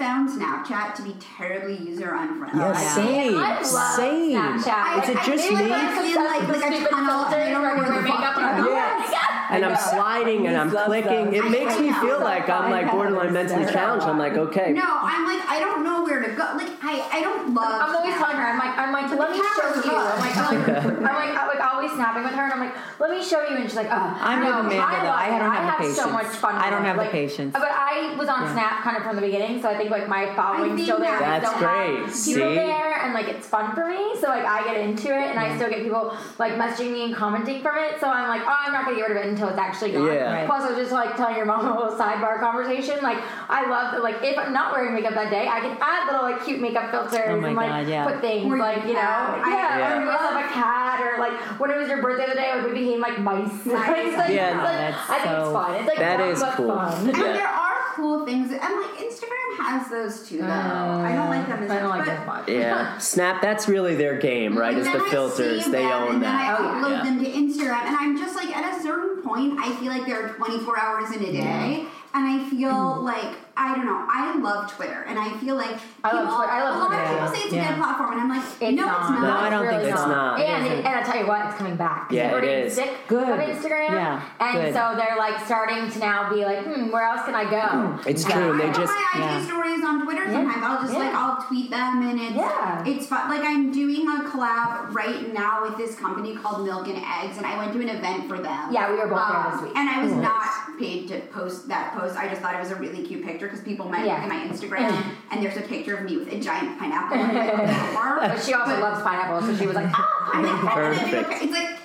I always found Snapchat to be terribly user unfriendly. Yeah, Yeah. same, I love same. Snapchat. I- Is it I just feel me? like I'm in like, like a tunnel and I filters don't where know I where wear the fuck makeup to [laughs] and I'm Yes. "Oh And I I'm sliding and I'm clicking. It makes me feel like I'm like borderline mentally challenged. I'm like, okay, No, I'm like I don't know where to go. Like I, I don't love. I'm always telling her, I'm like, I'm like, let me show you. I'm like, [laughs] I'm like, I'm like, I'm like, I'll always snapping with her, and I'm like, "Let me show you," and she's like, "Oh, I'm no, with Amanda, I though. love I don't have I the have so patience. much fun. I don't it. have the patience. But I was on Yeah. Snap kind of from the beginning, so I think like my I following's still there. I That's still have great. People See? there, and like it's fun for me, so like I get into it, and I mm. still get people like messaging me and commenting from it. So I'm like, oh, I'm not gonna get rid of it until it's actually gone. Yeah. Right. Plus, I was just like telling your mom a little sidebar conversation. Like, I love that. Like, if I'm not wearing makeup that day, I can add little like cute makeup filters Oh my and like God, yeah. put things Or like you know, cat. I- yeah, Yeah. or do myself a cat, or like when it was your birthday the day, like, we became like mice. Mice. [laughs] Like, Yeah, it's like- that's I think it's so- fun. It's like That fun, is but cool. Fun. And Yeah. there are cool things, and like Instagram has those too. Though I don't like them as mm, I don't much. like but as much. Yeah, [laughs] Snap. That's really their game, mm-hmm. right? And Is the I filters. save They them, own and then that. I Oh, yeah. upload Yeah. them to Instagram, and I'm just like, at a certain point, I feel like there are 24 hours in a day, and I feel mm-hmm. like I don't know. I love Twitter, and I feel like I love people- Twitter. I love a lot Twitter, of people say it's a Yeah. dead platform, and I'm like, It's no, not. it's not. No, I don't It's think It's not. And, It isn't. and I'll tell you what, it's coming back. Yeah, People are it getting sick Good. of Instagram. Yeah, And good. so they're like starting to now be like, hmm, where else can I go? It's Yeah, true. I They put just my IG yeah. stories on Twitter sometimes. I'll just Yeah. like I'll tweet them and it's Yeah. it's fun. Like I'm doing a collab right now with this company called Milk and Eggs, and I went to an event for them. Yeah, we were both there Um, this week. and I was not paid to post that post. I just thought it was a really cute picture because people might Yeah. look at my Instagram [clears throat] and there's a picture of me with a giant pineapple on my [laughs] floor. But she also But- loves pineapple, so she was like, Oh, [laughs] pineapple! Oh, Perfect. It's like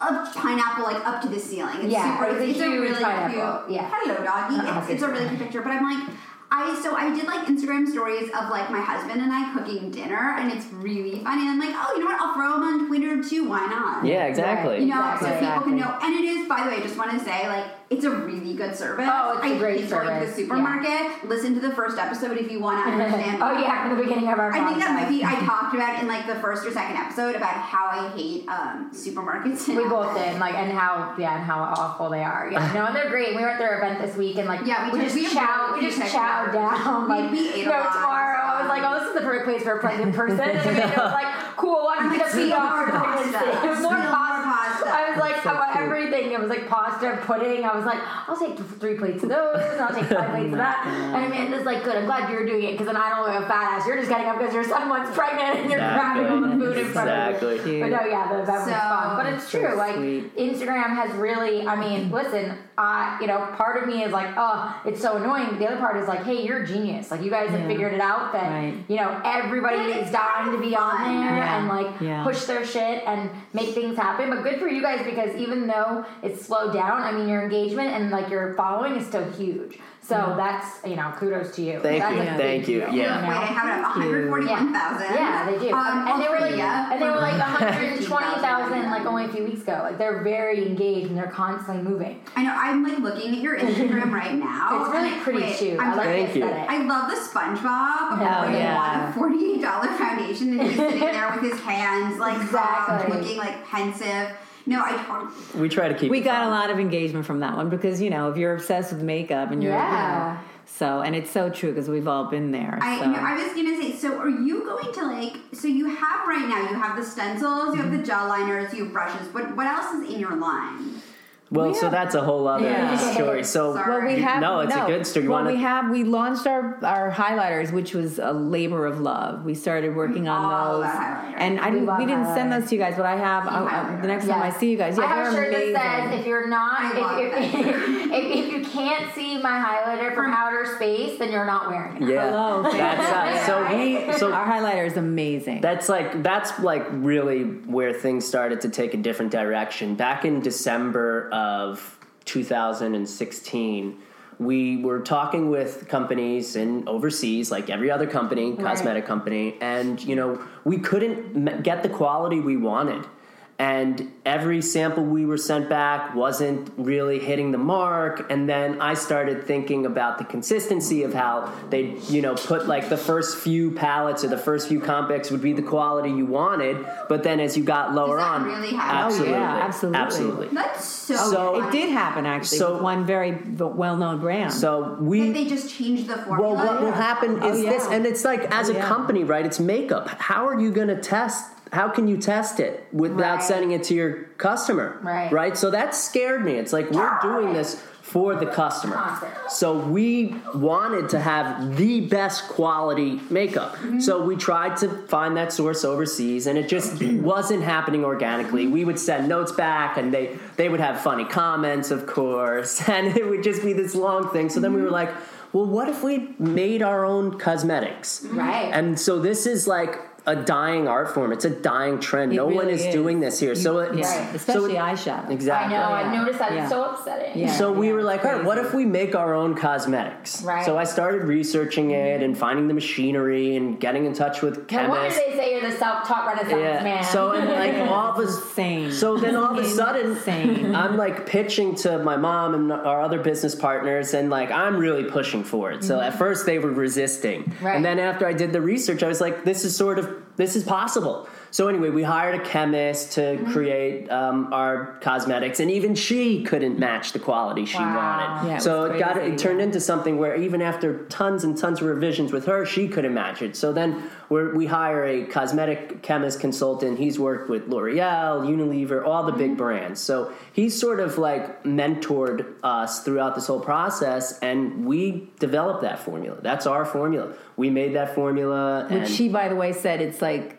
uh, a pineapple like up to the ceiling. It's Yeah, super. it's a It's, a really pineapple, cute. yeah. Hello, doggy. Uh-uh, It's, it's a really cute picture. But I'm like, I so I did like Instagram stories of like my husband and I cooking dinner, and it's really funny. I'm like, oh, you know what? I'll throw them on Twitter too. Why not? yeah, exactly. You know, Exactly. so people can know. And it is, by the way, I just want to say, like, it's a really good service. Oh, it's a I great hate going to service, the supermarket. Listen to the first episode if you want to understand. oh yeah, from the beginning of our I think that might be. I talked about in like the first or second episode about how I hate um, supermarkets. We both did, like, and how, yeah, and how awful they are. Yeah, no, and they're great. We were at their event this week, and like, Yeah, we we, just we chow, we just pictures. down. Like, we ate a you lot. tomorrow. I was like, oh, this is the perfect place for a pregnant person. And it was like, cool. [laughs] I'm I'm gonna like, feed "Sweet off more her pasta. pregnancy. It was more Sweet more pasta. Pasta. I was like, So about cute. everything. It was like pasta, pudding. I was like, I'll take three plates of those, and I'll take five [laughs] plates of oh that. And Amanda's like, good. I'm glad you're doing it because then I don't look a fat ass. You're just getting up because your someone's pregnant and you're Exactly. grabbing all the food in front of you. Exactly. But no, yeah, the, that was fun. But it's So true. Like sweet. Instagram has really. I mean, listen. I, you know, part of me is like, oh, it's so annoying. The other part is like, hey, you're a genius. Like you guys have figured it out that Right. you know everybody is dying to be on there Yeah. and like Yeah. push their shit and make things happen. But good for you guys because even though it's slowed down, I mean, your engagement and like your following is still huge. So that's you know, kudos to you. Thank That's you, a thank you, deal, yeah. know? Wait, I have it at 141,000. Yeah, they do. Um, and they were like, Australia, and they were like [laughs] 120,000 like only a few weeks ago. Like they're very engaged and they're constantly moving. I know. I'm like looking at your Instagram right [laughs] now. It's really pretty wait, too. I'm I like. Thank you. aesthetic. I love the SpongeBob. Oh, yeah. A forty-eight dollar foundation, and he's sitting there with his hands like Exactly. crossed, looking like pensive. No, I totally. We try to keep. We it got a lot of engagement from that one because you know if you're obsessed with makeup and you're you Yeah. know, so and it's so true because we've all been there. I, so. no, I was gonna say. So, are you going to like? So you have right now. You have the stencils. You have mm-hmm. the gel liners. You have brushes. What What else is in your line? Well, We so have- that's a whole other Yeah. story. So Well, we have No, it's a good story. You Well, wanna- we have we launched our our highlighters, which was a labor of love. We started working on those, and I We didn't love we didn't send those to you guys, but I have uh, uh, highlighters. the next time I see you guys. Yeah, I have a they're shirt amazing. that says if you're not if, if, [laughs] if, if you can't see my highlighter from outer space, then you're not wearing it. yeah, Hello. that's [laughs] us. So we so our highlighter is amazing. That's like that's like really where things started to take a different direction. Back in December of 2016, we were talking with companies in overseas, like every other company, cosmetic company, and you know we couldn't get the quality we wanted. And every sample we were sent back wasn't really hitting the mark. And then I started thinking about the consistency of how they, you know, put like the first few palettes or the first few compacts would be the quality you wanted. But then as you got lower that on, really happen? Oh, yeah, absolutely. absolutely. That's so. Oh, so- it did happen actually So- with one very well known brand. So That we they just changed the formula. Well, what will happen Oh, is yeah. this, and it's like as Oh, a yeah. company, right? It's makeup. How are you going to test how can you test it without Right. sending it to your customer? Right. Right. So that scared me. It's like we're doing this for the customer. So we wanted to have the best quality makeup. Mm-hmm. So we tried to find that source overseas and it just [clears throat] wasn't happening organically. We would send notes back and they they would have funny comments, of course, [laughs] and it would just be this long thing. So then we were like, well, what if we made our own cosmetics? Right. And so this is like a dying art form. It's a dying trend. It no one is, is. doing this here. so You- it's yeah, so especially it- eyeshadow. Exactly. I know. Yeah. I noticed that. Yeah. It's so upsetting. Yeah. So we were like, all right, what if we make our own cosmetics? Right. So I started researching it and finding the machinery and getting in touch with No wonder chemists. they say you're the self-taught Renaissance yeah. man. So and [laughs] like all of a Insane. So then all of a sudden, Insane. I'm like pitching to my mom and our other business partners, and like I'm really pushing for it. So at first they were resisting, Mm-hmm. Right. and then after I did the research, I was like, this is sort of this is possible. So anyway, we hired a chemist to Mm-hmm. create um, our cosmetics, and even she couldn't match the quality she Wow. wanted. Yeah, it so it got it turned into something where even after tons and tons of revisions with her, she couldn't match it. So then we're, we hire a cosmetic chemist consultant. He's worked with L'Oreal, Unilever, all the Mm-hmm. big brands. So he's sort of like mentored us throughout this whole process, and we developed that formula. That's our formula. We made that formula, Which she, by the way, said it's like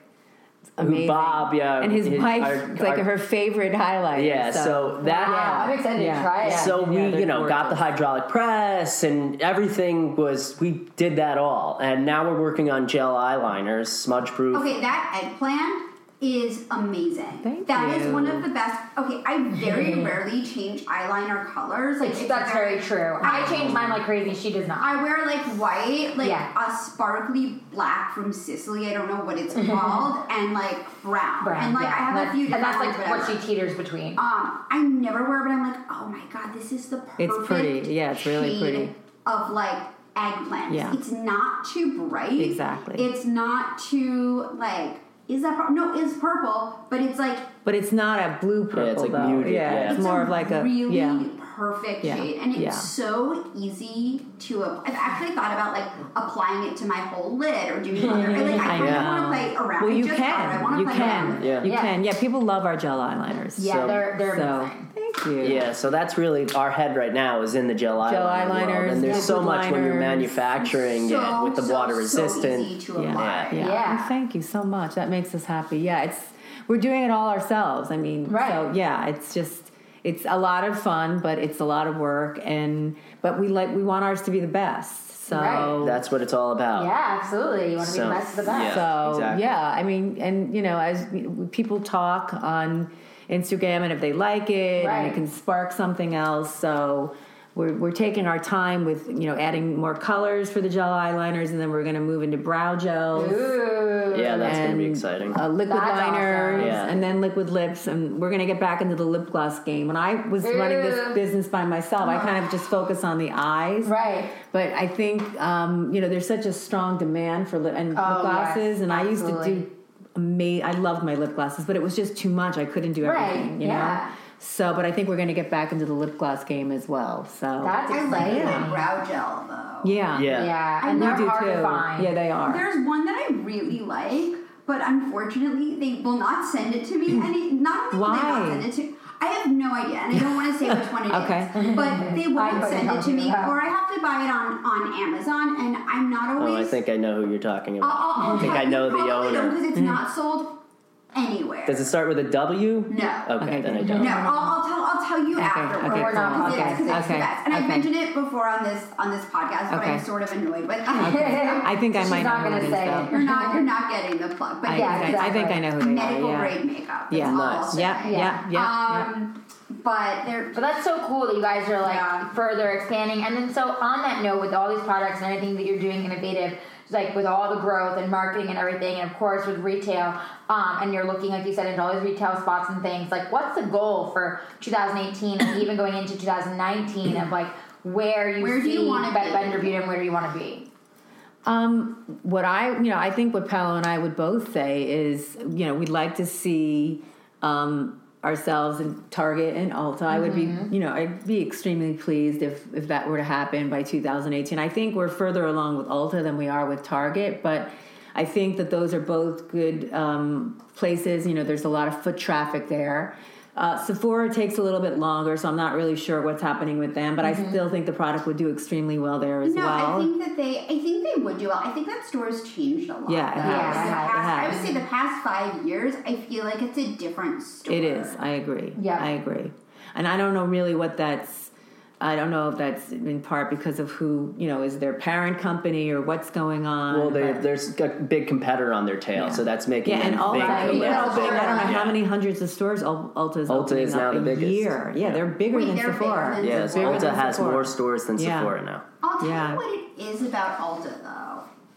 amazing. Bob, yeah, and his, his- wife, our- it's like our- her favorite highlight. yeah. So that. wow, I'm excited Yeah. to try it. Yeah. So we, you know, got the hydraulic press and everything was. We did that all, and now we're working on gel eyeliners, smudge proof. Okay, that eggplant is amazing. Thank That is you. one of the best. Okay, I very [laughs] rarely change eyeliner colors. Like it's That's very true. I change mine like crazy. She does not. I wear like white, like Yeah. a sparkly black from Sicily. I don't know what it's called, and like brown. Brown, and like yeah. I have and a few different and that's like ones, what she teeters between. Um, I never wear, but I'm like, oh my god, this is the perfect. It's pretty. Yeah, it's really pretty. Of like eggplant. Yeah. It's not too bright. Exactly. It's not too like. Is that pur- no? It's purple, but it's like But it's not a blue purple it's like though. muted, yeah, yeah. it's, more of like a really yeah. Perfect Yeah. shade, and it's Yeah. so easy to. I've actually thought about like applying it to my whole lid or doing other. [laughs] Like I I kind of want to play around. Well, you just thought I can. You can. Yeah. You Yeah. can. Yeah, people love our gel eyeliners. yeah, so- they're they're So amazing. thank you. Yeah, so that's really our head right now is in the gel, Gel eyeliner world, and there's so liquid much when you're manufacturing so, it with the so, water so resistant. easy to Yeah. apply. Yeah. Yeah. Well, thank you so much. That makes us happy. Yeah, it's we're doing it all ourselves. I mean, Right. so yeah, it's just it's a lot of fun, but it's a lot of work and but we like we want ours to be the best. So Right. That's what it's all about. Yeah, absolutely. You want to be So, the best of the best. yeah. So exactly. yeah, I mean, and you know, as people talk on Instagram, and if they like it, and it can spark something else. So we're we're taking our time with you know adding more colors for the gel eyeliners, and then we're going to move into brow gels. Ooh. Yeah, that's gonna be exciting. Uh, liquid That's liners, awesome. Yeah. and then liquid lips, and we're gonna get back into the lip gloss game. When I was running this business by myself, I kind of just focus on the eyes, Right. but I think um, you know there's such a strong demand for lip and lip Oh, glosses, yes, and I used to do. Ama- I loved my lip glosses, but it was just too much. I couldn't do Right, everything, you yeah. know. So, but I think we're going to get back into the lip gloss game as well. So, That's I like exciting. the brow gel though. yeah, Yeah. Yeah, I and they're do hard too. to find. Yeah, they are. There's one that I really like, but unfortunately they will not send it to me. [clears throat] And it, not only will they not send it to I have no idea, and I don't want to say which one it [laughs] is. Okay. But [laughs] they won't send it to me, that. or I have to buy it on, on Amazon, and I'm not Oh. I think I know who you're talking about. I'll, I'll, I'll I think I know the owner. because it's not sold anywhere. Does it start with a W? no. Okay, Okay, then I don't. No, I'll, I'll tell I'll tell you Okay, afterwards. okay, We're not because okay, it's, 'cause it's okay, the best. And okay. I've mentioned it before on this on this podcast, but I'm sort of annoyed with. I think I She's might not know gonna who say it. You're not you're not getting the plug, but I, yeah, think I, I think I know who they are. medical Yeah. grade makeup. Yeah. That's all I'll Nice. say. Yeah, yeah, yeah, yeah. Um, but they're But that's so cool that you guys are like Yeah. further expanding. And then so on that note, with all these products and everything that you're doing innovative, like with all the growth and marketing and everything, and of course with retail, um, and you're looking like you said into all these retail spots and things. Like, what's the goal for 2018 and even going into 2019 of like where you Where do you wanna be? Bender Beauty and where do you want to be? Um, what I, you know, I think what Paolo and I would both say is, you know, we'd like to see um, ourselves and Target and Ulta. I would be, you know, I'd be extremely pleased if if that were to happen by 2018. I think we're further along with Ulta than we are with Target, but I think that those are both good um, places. You know, there's a lot of foot traffic there. Uh, Sephora takes a little bit longer, so I'm not really sure what's happening with them. But I still think the product would do extremely well there as No, well. I think that they. I think they would do well. I think that store's changed a lot. Yeah, it has. The It past- has. I would say the past five years, I feel like it's a different store. It is. I agree. Yeah. I agree. And I don't know really what that's. I don't know if that's in part because of who you know is their parent company or what's going on. Well, they, but- there's a big competitor on their tail, Yeah. so that's making yeah, them and all big that. to You live. know, big, I don't know Yeah. how many hundreds of stores Ul- Ulta is Ulta opening is up now the biggest. year. Yeah, Yeah. they're bigger Wait, than they're Sephora. bigger than Yes, Bigger Ulta has Sephora. more stores than Yeah. Sephora now. I'll tell Yeah. you what it is about Ulta though.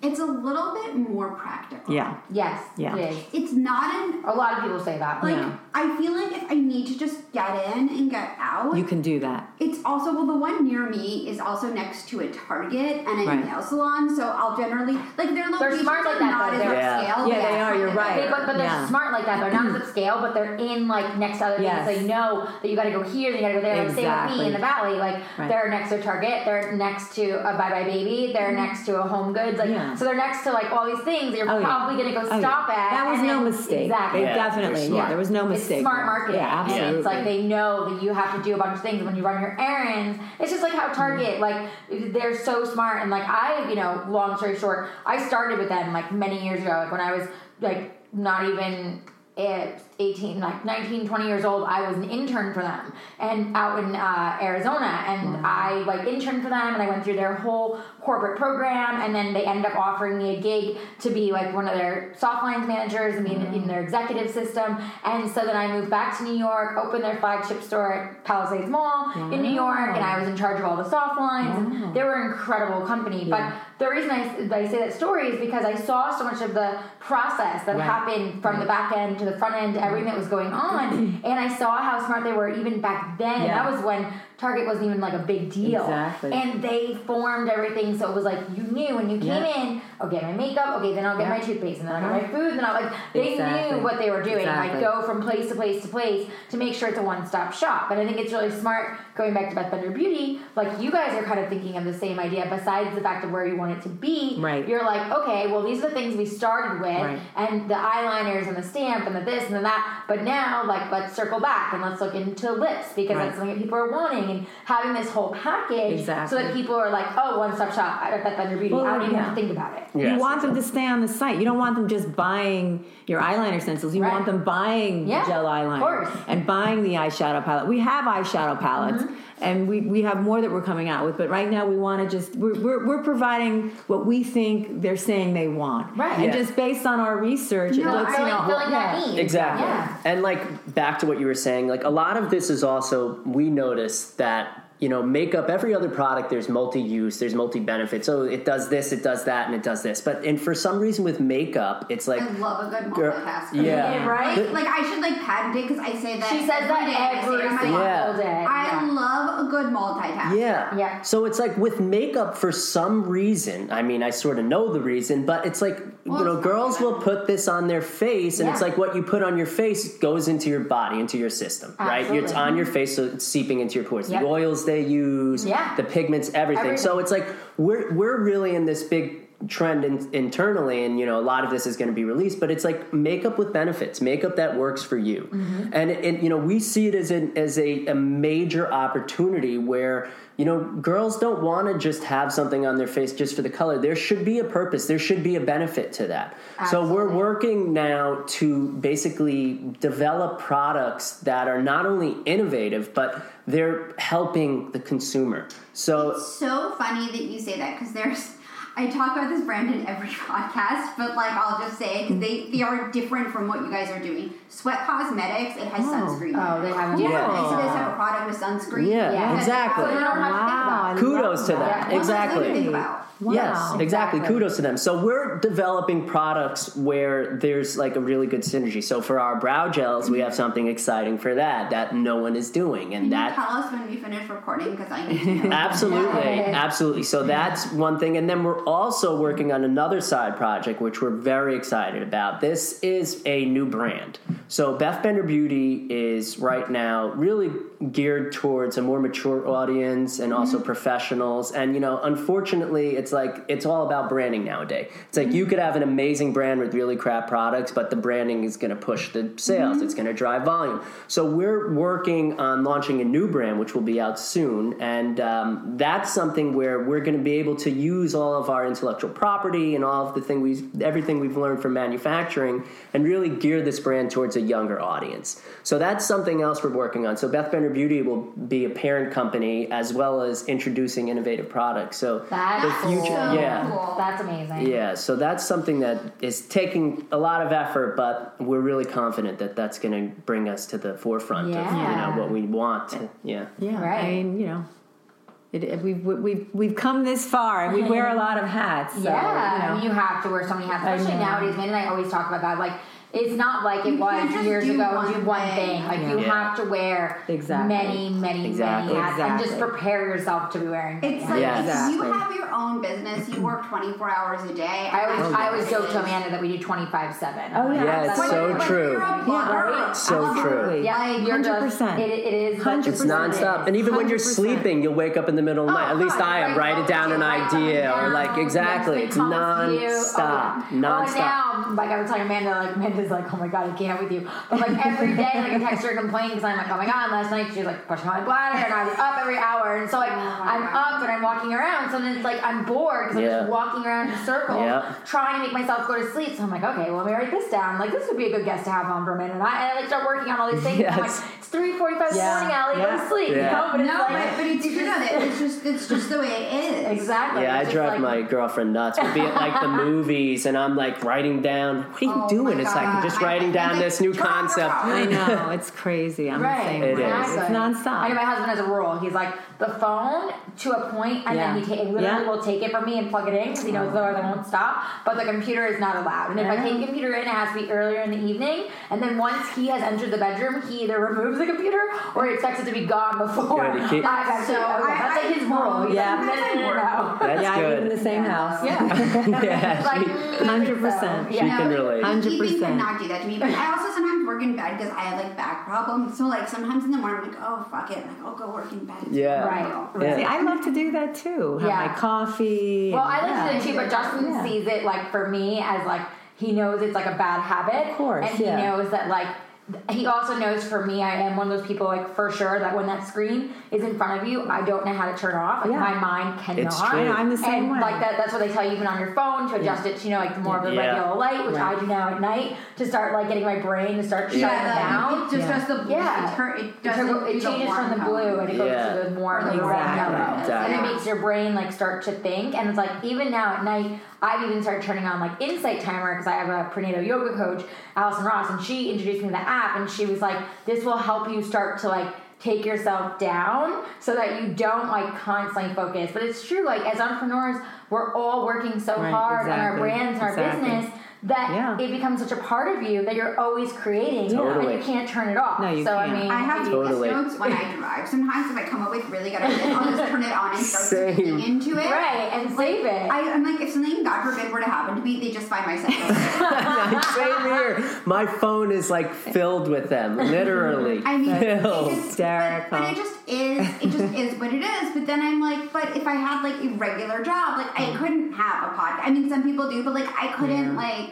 It's a little bit more practical. Yeah, Yes, Yeah. it is. It's not an A lot of people say that. like. Yeah. I feel like if I need to just get in and get out, you can do that. It's also well, the one near me is also next to a Target and a Right. nail salon, so I'll generally like their locations smart like are that, not though. as They're- Yeah. upscale. Yeah, but they are, you're kind of right. They, but, but they're Yeah. smart like that. They're not [clears throat] as scale, but they're in like next to other Yes. things. So you know that you got to go here, then you got to go there. Like same with me in the valley. Like Right. they're next to Target, they're next to a Buy Buy Baby, they're next to a Home Goods. Like Yeah. so they're next to like all these things. You're Oh, yeah. probably gonna go Oh, yeah. stop at. That was no then- mistake. Exactly. They Yeah, definitely, they're yeah, there was no It's mistake. smart marketing. Yeah, absolutely. And it's like they know that you have to do a bunch of things when you run your errands. It's just like how Target, Mm-hmm. like they're so smart. And like I, you know, long story short, I started with them like many years ago, like when I was like not even eh, 18, like 19, 20 years old. I was an intern for them and out in uh, Arizona. And I like interned for them and I went through their whole corporate program. And then they ended up offering me a gig to be like one of their soft lines managers and be in, in mm-hmm. their executive system. And so then I moved back to New York, opened their flagship store at Palisades Mall in New York, and I was in charge of all the soft lines. And they were an incredible company. But the reason I, I say that story is because I saw so much of the process that Right. happened from the back end to the front end to everything that was going on. Mm-hmm. and I saw how smart they were even back then. Yeah. That was when Target wasn't even like a big deal. Exactly. And they formed everything so it was like you knew when you came Yeah. in, I'll get my makeup, okay, then I'll get Yeah. my toothpaste, and then I'll get my uh-huh. food, and I'll like they Exactly. knew what they were doing. Exactly. Like go from place to place to place to make sure it's a one stop shop. And I think it's really smart going back to Beth Bender Beauty. Like you guys are kind of thinking of the same idea, besides the fact of where you want it to be. Right. You're like, okay, well these are the things we started with, Right. and the eyeliners and the stamp and the this and the that. But now, like, let's circle back and let's look into lips because Right. that's something that people are wanting, and having this whole package so that people are like, oh, one stop shop at Beth Bender Beauty. Well, I don't even yeah. have to think about it. Yes, you want them to stay on the site. You don't want them just buying your eyeliner stencils. You Right. want them buying Yeah, gel of eyeliner course. Mm-hmm. and buying the eyeshadow palette. We have eyeshadow palettes, and we, we have more that we're coming out with. But right now, we want to just we're, we're, we're providing what we think they're saying they want, Right. And Yeah. just based on our research, it looks Filling, you know filling that yeah. need. Exactly. Yeah. And like back to what you were saying, like a lot of this is also we notice that you know makeup every other product there's multi-use there's multi-benefit so it does this it does that and it does this but and for some reason with makeup it's like I love a good Girl- multitasker. yeah. Yeah, right? Like, like I should like patent it because I say that. She says that day. I every it on my single blog. Yeah. day. I yeah. love a good multitasker. Yeah. Yeah. So it's like with makeup for some reason, I mean, I sort of know the reason, but it's like, Well, you know, girls not will put this on their face and it's like what you put on your face goes into your body, into your system, right? It's on your face, so it's seeping into your pores. Yep. The oils they use, Yeah. the pigments, everything. So it's like we're, we're really in this big trend in, internally and you know a lot of this is going to be released but it's like makeup with benefits makeup that works for you. Mm-hmm. and it, you know we see it as an as a, a major opportunity where you know girls don't want to just have something on their face just for the color. There should be a purpose. There should be a benefit to that. So we're working now to basically develop products that are not only innovative but they're helping the consumer. So It's so funny that you say that because there's. I talk about this brand in every [laughs] podcast, but like I'll just say because they, they are different from what you guys are doing. Sweat Cosmetics, it has Oh. sunscreen. Oh, they have Yeah, Yeah. so they have a product with sunscreen. Yeah, Yeah. exactly. So don't have to think Wow, about Kudos love to them. Yeah. Exactly. what I think about. Wow. Yes, exactly. Exactly. Kudos to them. So we're developing products where there's like a really good synergy. So for our brow gels, we have something exciting for that that no one is doing, and Can you that tell us when we finish recording because I need to know. [laughs] absolutely, absolutely. So that's one thing, and then we're also working on another side project, which we're very excited about. This is a new brand. So Beth Bender Beauty is right now really geared towards a more mature audience and also Mm-hmm. professionals. And you know, unfortunately, it's like it's all about branding nowadays. It's like you could have an amazing brand with really crap products, but the branding is going to push the sales. Mm-hmm. It's going to drive volume. So we're working on launching a new brand, which will be out soon, and um, that's something where we're going to be able to use all of our intellectual property and all of the thing we everything we've learned from manufacturing and really gear this brand towards a younger audience. So that's something else we're working on. So Beth Bender Beauty will be a parent company as well as introducing innovative products. So That's the future, cool. yeah. cool. That's amazing. Yeah, so that's something that is taking a lot of effort, but we're really confident that that's going to bring us to the forefront of you know what we want. Yeah, Yeah, Right. I mean, you know, it, we've we've we've come this far, and we wear a [laughs] lot of hats. So, yeah, you know. You have to wear so many hats, especially nowadays. Man and I always talk about that. Like, it's not like it You was years do ago. one do one thing. thing. Like, Yeah. you Yeah. have to wear Exactly. many, many, Exactly. many hats, and just prepare yourself to be wearing. many It's like Yeah. if you have your own business, you work 24 hours a day. I always, I'm I always joke to. Amanda that we do twenty five seven. Oh, yeah. Yeah, it's so like, true. You're. Right. So Absolutely. true. Yeah, you're just 100%. it, it is like- It's 100%. nonstop, and even when you're sleeping, you'll wake up in the middle of the Oh, night. At least I am. Write it oh, down an idea, or like exactly. It's thing comes to you. Oh, non-stop, Oh, non-stop. Oh, now, like I was telling Amanda, like Amanda's like, oh my god, I can't with you. But like every day, like I text her and because I'm like, oh my god, last night she was like pushing my bladder, and I was up every hour, and so like oh I'm up and I'm walking around, so then it's like I'm bored because I'm just walking around in circles, Yeah. trying to make myself go to sleep. So I'm like, okay, well let me write this down. Like this would be a good guest to have on for a minute, and I, and I like start working on all these things. And I'm like, it's three forty-five Yeah. morning, Allie, go Yeah. to sleep. You Yeah. know, but it's No, like, but, but it's true though. that It's just it's just the way it is. exactly. Yeah, I It's just drive like- my girlfriend nuts. We'll be at like the [laughs] movies, and I'm like writing down. What are you Oh doing? my It's like God. just I- writing I- down like, this new draw, draw, concept. I know it's crazy. I'm Right, the same It way. is. It's nonstop. I know my husband has a rule. He's like the phone to a point, and Yeah. then he ta- literally Yeah. will take it from me and plug it in because he knows otherwise I won't stop. But the computer is not allowed. And if I take the computer in, it has to be earlier in the evening. And then once he has entered the bedroom, he either removes the computer or he expects it to be gone before. Good, to keep- [laughs] I've So, okay, I- that's like his rule. He's Yeah. like, no, no, no, no. That's yeah, I live in the same Yeah. house. Yeah. [laughs] yeah, [laughs] like, 100%. so, She can relate. 100%. Could not do that to me, but I also sometimes work in bed because I have like back problems. So like sometimes in the morning I'm like, oh fuck it, like I'll go work in bed. Yeah. Right. Yeah. See, I love to do that too. Have Yeah. my coffee. Well, I like yeah. to do it too, but Justin Yeah. sees it like for me as like he knows it's like a bad habit. Of course, and he yeah. knows that like he also knows for me, I am one of those people like for sure that when that screen is in front of you, I don't know how to turn it off. Like Yeah. my mind cannot. It's true. I know, I'm the same and way. like that, that's what they tell you even on your phone to adjust it to you know like more of a Yeah. regular light, which Right. I do now at night to start like getting my brain to start shutting Yeah, down. the, it just Yeah. does the Yeah. It, turn, it It, doesn't. turbo- it changes from the blue tone. and it goes Yeah. to the more Or the the red yellow, Exactly. and it makes your brain like start to think. And it's like even now at night, I've even started turning on like Insight Timer because I have a prenatal yoga coach, Allison Ross, and she introduced me to the app, and she was like, "This will help you start to like." Take yourself down so that you don't like constantly focus. But it's true, like as entrepreneurs, we're all working so Right, hard on our brands and our business that Yeah. it becomes such a part of you that you're always creating Totally. and you can't turn it off. No, you so can't. I mean, I have to Totally. notes when I drive. Sometimes if I come up with really good ideas, I'll just turn it on and start [laughs] Same. into it. right and save it. I, I'm like, if something, God forbid, were to happen to me, they just find my [laughs] sentence. Same here. My phone is like filled with them, literally. I mean, it filled. just, Hysterical. But, but it just is. It just [laughs] is what it is. But then I'm like, but if I had like a regular job, like I couldn't have a podcast. I mean, some people do, but like I couldn't like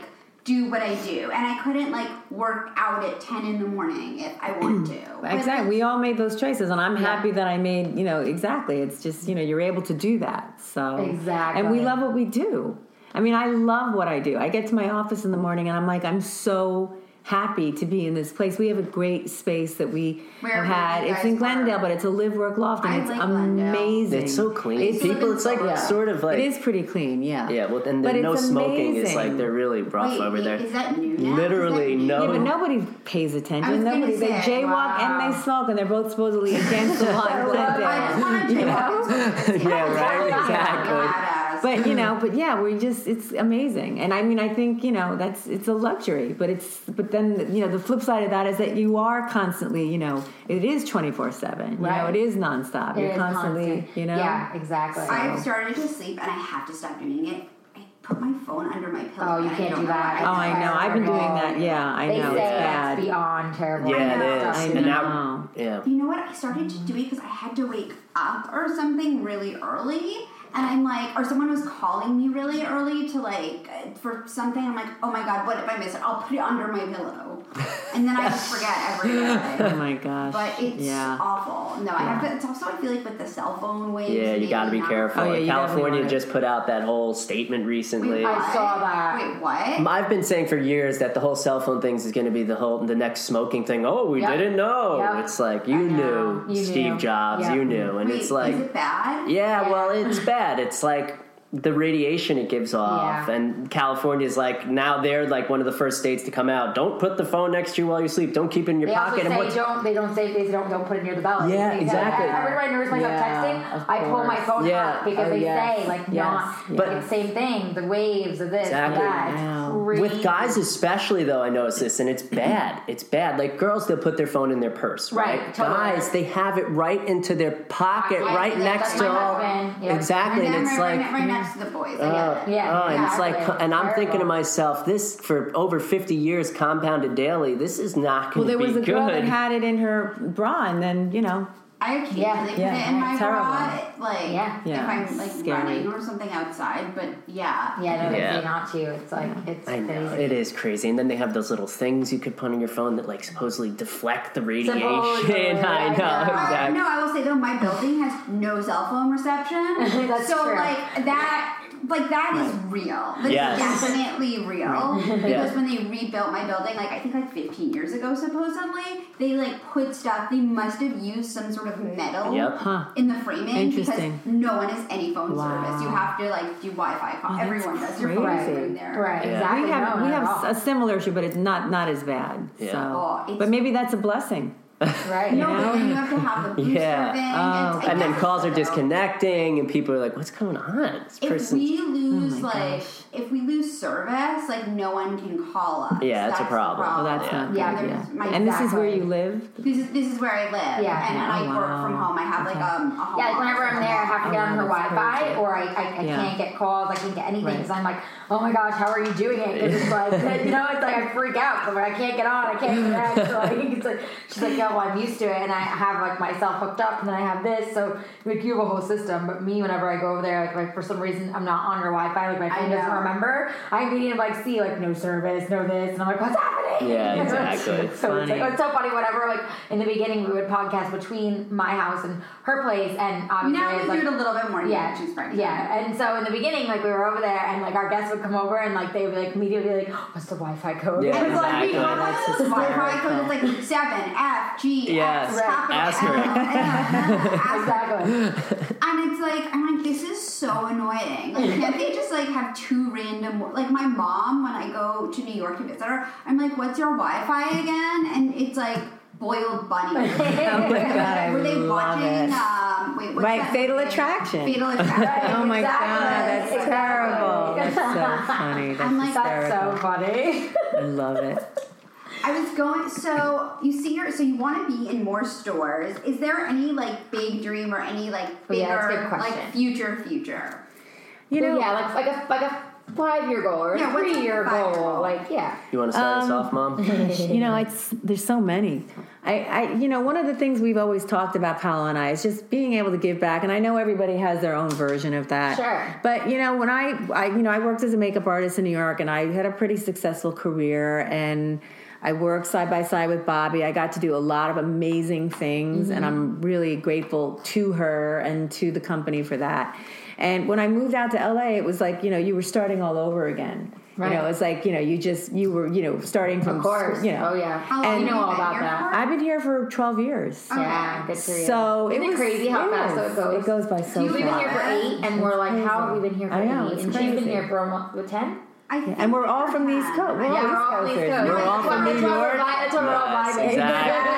do what I do, and I couldn't like work out at ten in the morning if I want to. [clears throat] But Exactly. We all made those choices, and I'm Yeah. happy that I made. You know, exactly. It's just you know you're able to do that. So Exactly. and we love what we do. I mean, I love what I do. I get to my office in the morning, and I'm like, I'm so happy to be in this place. We have a great space that we Where have had. It's in Glendale, work? but it's a live work loft, and I it's like Glendale. amazing. It's so clean. It's, People, it's like Yeah. sort of like it is pretty clean. Yeah. yeah. Well, and But the no it's smoking is amazing. like they're really rough Wait, over wait, there. Is that new now? Literally, Is that new? no. Yeah, but nobody pays I was attention. gonna Nobody. They jaywalk wow. and they smoke, and they're both supposedly [laughs] against the law in I Glendale. want to You check know? out. [laughs] Yeah, right, [laughs] exactly. Badass. but you know mm. but yeah we just it's amazing and i mean i think you know that's it's a luxury but it's but then you know the flip side of that is that you are constantly you know it is 24 7 you know Right. it is nonstop It you're is constantly constant. you know Yeah, exactly. I've started to sleep and I have to stop doing it. I put my phone under my pillow. Oh, you can't don't know that. Oh, I know. I've been doing that. Yeah, I They know. say It's bad. it's beyond terrible. Yeah, I know. is. I And now, know. yeah. You know what? I started to do it because I had to wake up or something really early. And I'm like, or someone was calling me really early to like, for something. I'm like, oh my God, what if I miss it? I'll put it under my pillow. And then I just forget every [laughs] Oh my gosh. But it's yeah. awful. No, I have to, it's also, I feel like with the cell phone waves. Yeah, you got to be careful. Oh, yeah, Like, you definitely California just put out that whole statement recently. Wait, I saw that. Wait, what? I've been saying for years that the whole cell phone things is going to be the whole the next smoking thing. Oh, we Yep. didn't know. Yep. It's like you knew, You Steve knew. Jobs, Yep. you knew, and Wait, it's like, is it bad? yeah, Yeah. well, it's bad. It's like the radiation it gives off, Yeah. and California's like now they're like one of the first states to come out. Don't put the phone next to you while you sleep. Don't keep it in your They pocket. also and say what's don't. They don't say they don't don't put it near the belly. Yeah, They exactly. that. Every time I myself Yeah, texting, I pull my phone Yeah. out because Oh, they yes. say like Yes. not. But it's same thing. The waves of this. Exactly. Yeah, Wow. it's crazy. with guys especially though i notice this and it's bad it's bad like girls they'll put their phone in their purse right, Right, totally. guys they have it right into their pocket right next to my all yep. exactly And and it's right, like right, right to the boys. I Oh. Yeah, oh, and it's like, and I'm thinking to myself, this for over 50 years compounded daily. This is not Well, going there to was be a girl good. that had it in her bra, and then you know, I occasionally Yeah, put yeah, it in my terrible. bra, like Yeah. Yeah, if I'm like scary. running or something outside. But yeah, Yeah, no, they Yeah. say not to. It's like it's I know crazy. it is crazy, and then they have those little things you could put on your phone that like supposedly deflect the radiation. Supposedly, [laughs] I know I know. Uh, exactly. no, I will say though, my building has no cell phone reception. [laughs] That's so true. like that. Like that is real. That's Yes. definitely real. Because Yeah. when they rebuilt my building, like I think like 15 years ago, supposedly they like put stuff. They must have used some sort of metal Yep. Huh. in the framing Interesting. because no one has any phone Wow. service. You have to like do Wi-Fi call. Oh, that's Everyone does. Your phone crazy. right there. Right, Yeah. exactly. we have no, we have a similar issue, but it's not not as bad. Yeah. So, Oh, but maybe that's a blessing. Right. No, know? but you have to have the Yeah. thing. Oh, And then calls are disconnecting, and people are like, "What's going on?" This If person. we oh lose Oh like gosh. If we lose service, like no one can call us. Yeah, that's a the problem. Well, that's Yeah. not Yeah, good. there's Yeah. my And this is where you live. This is this is where I live. Yeah. and, and I Oh, work from home. I have like um, a home. Yeah, like whenever I'm there, I have to get Oh, on her Wi-Fi, crazy. or I, I, I Yeah. can't get calls, I can't get anything Right. because I'm like, oh my gosh, how are you doing it? Because it's like, [laughs] you know, it's like I freak out. So I'm like, I can't get on, I can't connect. So like, [laughs] it's like, she's like, yeah, well, I'm used to it, and I have like myself hooked up, and then I have this. So like, you have a whole system. But me, whenever I go over there, like, like for some reason, I'm not on your Wi-Fi, like my phone doesn't know. Remember. I immediately like see like no service, no this, and I'm like, what's happening? Yeah, [laughs] exactly. so it's, like, it's so funny. whatever. like in the beginning, we would podcast between my house and her place, and obviously Now we like, do it a little bit more. yeah, she's pregnant. yeah. And so in the beginning, like we were over there, and like our guests would come over, and like they would like immediately like, oh, "What's the Wi-Fi code?" Yeah, [laughs] It was like, we exactly. have That's Wi-Fi code is like seven F G Yes, X capital ask her. Exactly. And it's like I'm like this is so annoying. Like can't they just like have two random like my mom when I go to New York to visit her, I'm like, what's your Wi-Fi again? And it's like boiled bunny. [laughs] Oh my god, I Were they love watching? it. Um, wait, what's Right, that Fatal movie? Attraction. Fatal [laughs] Attraction. Oh my Exactly. god, that's Exactly. terrible. That's so [laughs] funny. That's I'm like, That's so funny. I love it. I was going. So you see, your so you want to be in more stores. Is there any like big dream or any like Oh, bigger yeah, that's a good question. like future future? You know, yeah, like like a like a five year goal or Yeah, a what's a three year goal. goal? Like yeah. You want to start us Um, off, mom? [laughs] you know, it's there's so many. I, I, you know, one of the things we've always talked about, Paolo and I, is just being able to give back. And I know everybody has their own version of that. Sure. But you know, when I, I, you know, I worked as a makeup artist in New York, and I had a pretty successful career, and I worked side by side with Bobbi. I got to do a lot of amazing things, and I'm really grateful to her and to the company for that. And when I moved out to LA, it was like you know you were starting all over again. Right. You know, it's like you know you just you were you know starting from Of course. you know Oh yeah. How long you have know you all been about here that. for? I've been here for 12 years. Yeah, good for you. So Isn't it it was crazy how it fast it goes? It goes by so We've been here for eight, and we're like, how have we been here for I know, eight? it's And she's been here for almost ten? I think And we're all from the East Coast. We're all Yeah, we're all East Coasters. We're all from New that's why we're York. That's what we're all Yes, vibing. exactly. [laughs] [laughs]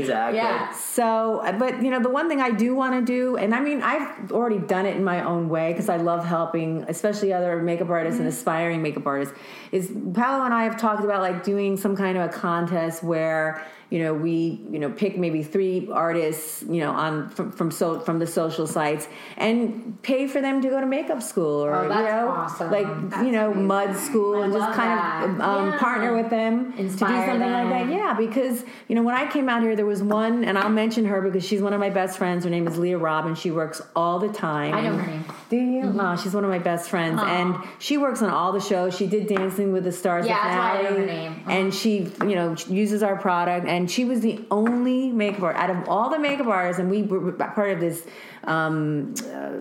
Exactly. Yeah. So, but you know, the one thing I do want to do, and I mean, I've already done it in my own way because I love helping, especially other makeup artists and mm-hmm. aspiring makeup artists. Is Paolo and I have talked about like doing some kind of a contest where you know we you know pick maybe three artists you know on from from so from the social sites and pay for them to go to makeup school or Oh, you know awesome. like you know mud school and just kind of um, Yeah. partner with them to do Inspire something like that. yeah because you know when i came out here there was one and i'll mention her because she's one of my best friends. Her name is leah robbins she works all the time. I know her name. do you? No she's one of my best friends. And she works on all the shows. She did dancing with the stars Yeah, the that's why I know her finale, name. and she you know uses our product. And she was the only makeup artist. Out of all the makeup artists and we were part of this um, uh,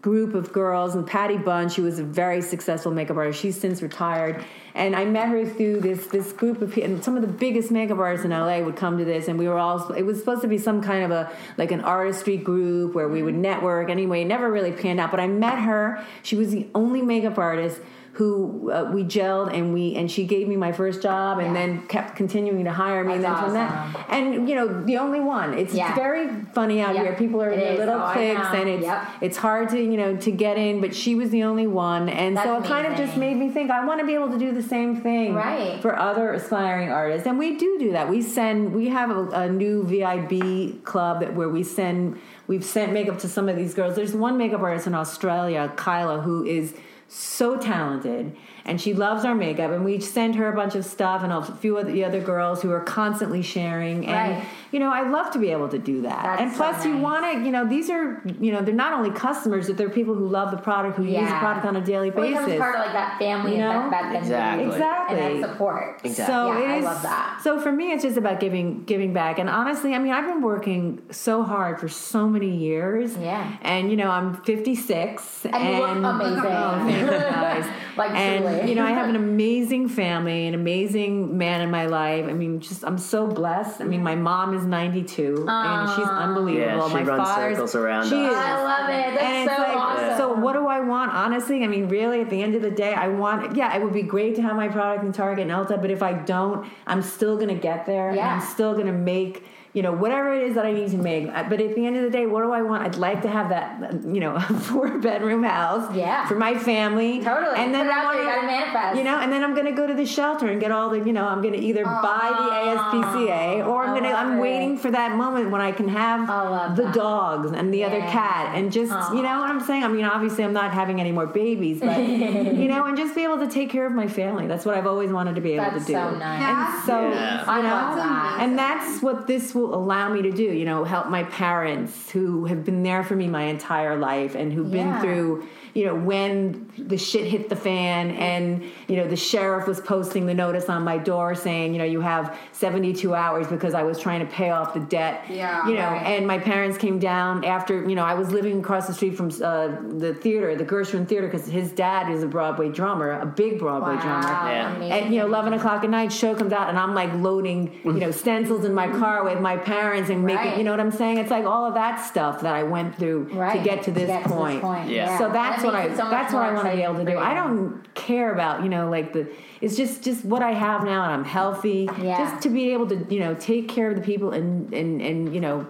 group of girls and Patty Bunch she was a very successful makeup artist. She's since retired. And I met her through this this group of people and some of the biggest makeup artists in LA would come to this and we were all it was supposed to be some kind of a like an artistry group where we would network. Anyway it never really panned out but I met her. She was the only makeup artist who uh, we gelled and we and she gave me my first job and Yeah. then kept continuing to hire me and then That's from awesome. that and you know the only one it's Yeah. very funny out Yeah. here people are in their little Oh, cliques and it's Yep. it's hard to you know to get in but she was the only one and so That's it kind of just made me think I want to be able to do the same thing Right. for other aspiring artists and we do do that we send we have a, a new VIB club that where we send we've sent makeup to some of these girls there's one makeup artist in Australia Kyla who is so talented and she loves our makeup and we send her a bunch of stuff and a few of the other girls who are constantly sharing and Right. you know i love to be able to do that That's and so plus you want to you know these are you know they're not only customers but they're people who love the product who use the product on a daily It becomes basis part of like that family You know? that, that Exactly. Exactly. and that support. Exactly. so Yeah, it I love that. So for me, it's just about giving giving back. And honestly, I mean, I've been working so hard for so many years. Yeah. And you know, I'm 56, And you look amazing. [laughs] Thank you guys. [laughs] Like, and truly. you know, I have an amazing family, an amazing man in my life. I mean, just I'm so blessed. I mean, my mom is 92, and she's unbelievable. Yeah, she my runs father's circles around She us. is. I love it. That's And it's so like, awesome. so what do I want? Honestly, I mean, really, at the end of the day, I want. Yeah, it would be great to have my product in Target and Ulta, but if I don't, I'm still gonna get there. and Yeah. I'm still gonna make. You know, whatever it is that I need to make. But at the end of the day, what do I want? I'd like to have that, you know, [laughs] four bedroom house Yeah. for my family. Totally. And then Put it I out there, you wanna- gotta manifest. You know, and then I'm going to go to the shelter and get all the, you know, I'm going to either buy the ASPCA or I'm I going to, I'm it. waiting for that moment when I can have I the that. dogs and the other cat and just, you know what I'm saying? I mean, obviously I'm not having any more babies, but, you know, and just be able to take care of my family. That's what I've always wanted to be able That's to do. so nice. That's So, Yeah. I you know, love that. and that's what this will allow me to do, you know, help my parents who have been there for me my entire life and who've been through, you know, when the shit hit the fan and, you know, the sheriff was posting the notice on my door saying, you know, you have 72 hours because I was trying to pay off the debt. Yeah, You know, right. and my parents came down after, you know, I was living across the street from uh, the theater, the Gershwin Theater, because his dad is a Broadway drummer, a big Broadway Wow, drummer. Yeah. amazing. At you know, eleven o'clock at night, show comes out, and I'm like loading, you know, stencils in my car with my parents and making, Right. you know what I'm saying? It's like all of that stuff that I went through right. to get to this get point. Yeah. So that's That what I so that's what I want to be able to do. I don't care about you know like the it's just just what I have now, and I'm healthy. Yeah. Just to be able to you know take care of the people and and and you know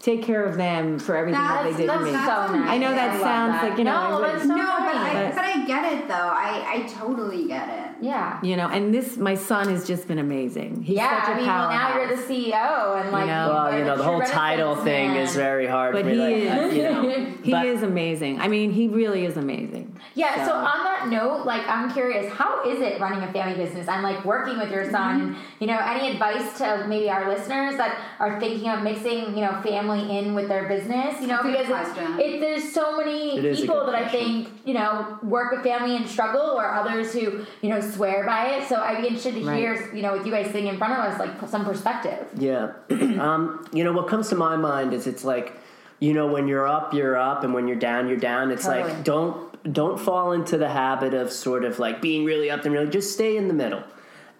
take care of them for everything that they did to me. So nice. I know that love sounds that. like, you know, no, I that's so no, but. I But- but I get it though. I I totally get it. Yeah. You know, and this my son has just been amazing. He's yeah, such a I mean, well, now you're the CEO, and like, know? Well, you know, the whole title renaissance thing man. is very hard But for me. he like, is. you know. [laughs] He But- is amazing. I mean, he really is amazing. Yeah, so So- on that note, like I'm curious, how is it running a family business and like working with your son? Mm-hmm. You know, any advice to maybe our listeners that are thinking of mixing, you know, family in with their business? You know, Good because it's, it, there's so many It is people good that I think you know work with family and struggle, or others who you know swear by it. So I'd be interested to Right. hear, you know, with you guys sitting in front of us, like some perspective. Yeah. [clears throat] um, you know, what comes to my mind is it's like, you know, when you're up, you're up, and when you're down, you're down. It's Totally. like don't don't fall into the habit of sort of like being really up and really just stay in the middle.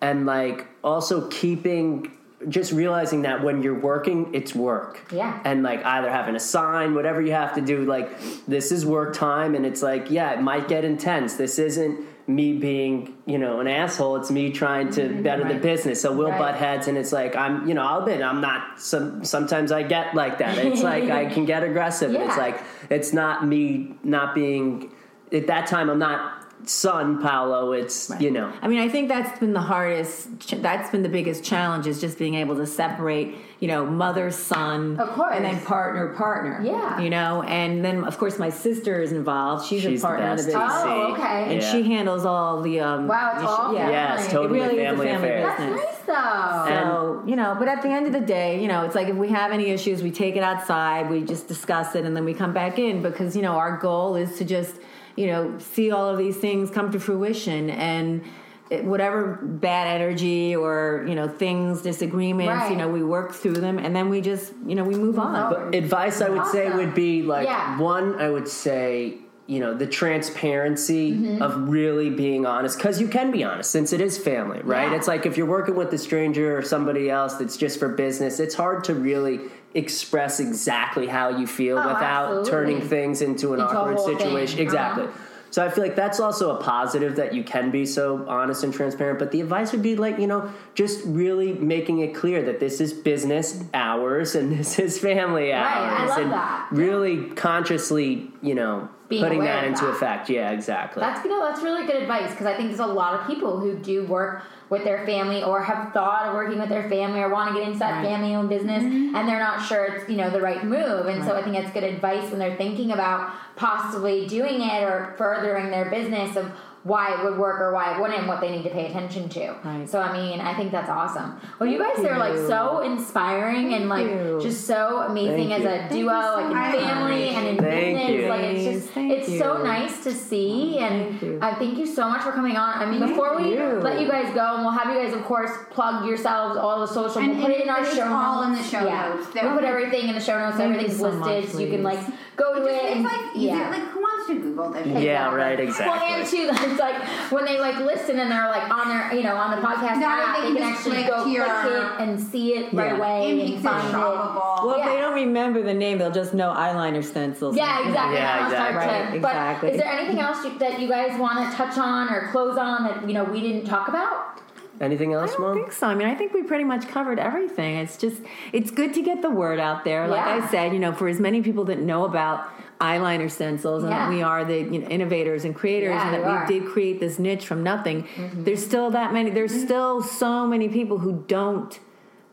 And like also keeping just realizing that when you're working, it's work. Yeah. And like either having a sign, whatever you have to do, like this is work time and it's like, yeah, it might get intense. This isn't me being, you know, an asshole. It's me trying to better the business. So we'll Mm-hmm. Right. butt heads and it's like I'm you know, I'll admit I'm not some sometimes I get like that. It's [laughs] like I can get aggressive and it's like it's not me not being at that time I'm not son Paolo, it's you know. I mean, I think that's been the hardest. That's been the biggest challenge is just being able to separate, you know, mother, son, Of course. and then partner, partner. Yeah. you know, and then of course my sister is involved. She's, She's a the partner of the best. business, Oh, okay. and Yeah. she handles all the. Um, Wow, it's the- all yeah. family. Yeah, it's It totally really is a a family, family affair. That's business. nice though. So, you know, but at the end of the day, you know, it's like if we have any issues, we take it outside, we just discuss it, and then we come back in because, you know, our goal is to just, you know, see all of these things come to fruition and it, whatever bad energy or, you know, things, disagreements, Right. you know, we work through them and then we just, you know, we move on. on. advice I would say would be like Yeah. one, I would say you know the transparency Mm-hmm. of really being honest because you can be honest since it is family right Yeah. it's like if you're working with a stranger or somebody else that's just for business it's hard to really express exactly how you feel Oh, without absolutely. turning things into an Into awkward whole thing. situation exactly Uh-huh. so I feel like that's also a positive that you can be so honest and transparent. But the advice would be like, you know, just really making it clear that this is business hours and [laughs] this is family I hours. love and that. really consciously, you know, Being putting that into that. effect. Yeah, exactly. That's you know that's really good advice because I think there's a lot of people who do work with their family or have thought of working with their family or want to get into that Right. family-owned business Mm-hmm. and they're not sure it's you know the right move and so I think it's good advice when they're thinking about possibly doing it or furthering their business of why it would work or why it wouldn't and what they need to pay attention to. Right. So I mean I think that's awesome. Well you guys Thank are like so inspiring and like you. just so amazing Thank as you. a Thank duo so like in family and in Thank business you. like it's just Thank it's so nice to see and Thank you. I thank you so much for coming on. I mean, Thank before we you. let you guys go, and we'll have you guys, of course, plug yourselves, all the social. And we'll put it in our it's show all in the notes. show yeah. notes. We'll put everything in the show notes. so Thank everything's so listed, much, so you can like go to Just, it. it's like yeah. Like who wants to Google this? shit? Yeah, right, Well, exactly. and too, it's like when they like listen and they're like on their, you know, on the podcast Now app, they they can can actually go here. click it um, and see it right away It and makes it find it. shoppable. Well, Yeah. if they don't remember the name, they'll just know eyeliner stencils. Yeah, exactly. Yeah, Now it's hard exactly. but exactly. is there anything else you, that you guys want to touch on or close on that you know we didn't talk about? Anything else, I else, don't Mom? think so. I mean, I think we pretty much covered everything. It's just, it's good to get the word out there. Like Yeah. I said, you know, for as many people that know about eyeliner stencils and Yeah. that we are the you know, innovators and creators Yeah, and that we are. did create this niche from nothing, mm-hmm. there's still that many, there's mm-hmm. still so many people who don't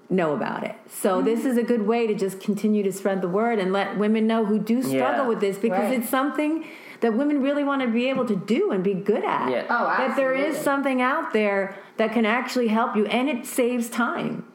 know about it. So mm-hmm. this is a good way to just continue to spread the word and let women know who do struggle Yeah. with this because Right. it's something that women really want to be able to do and be good at. Yeah. Oh, that there is something out there that can actually help you and it saves time.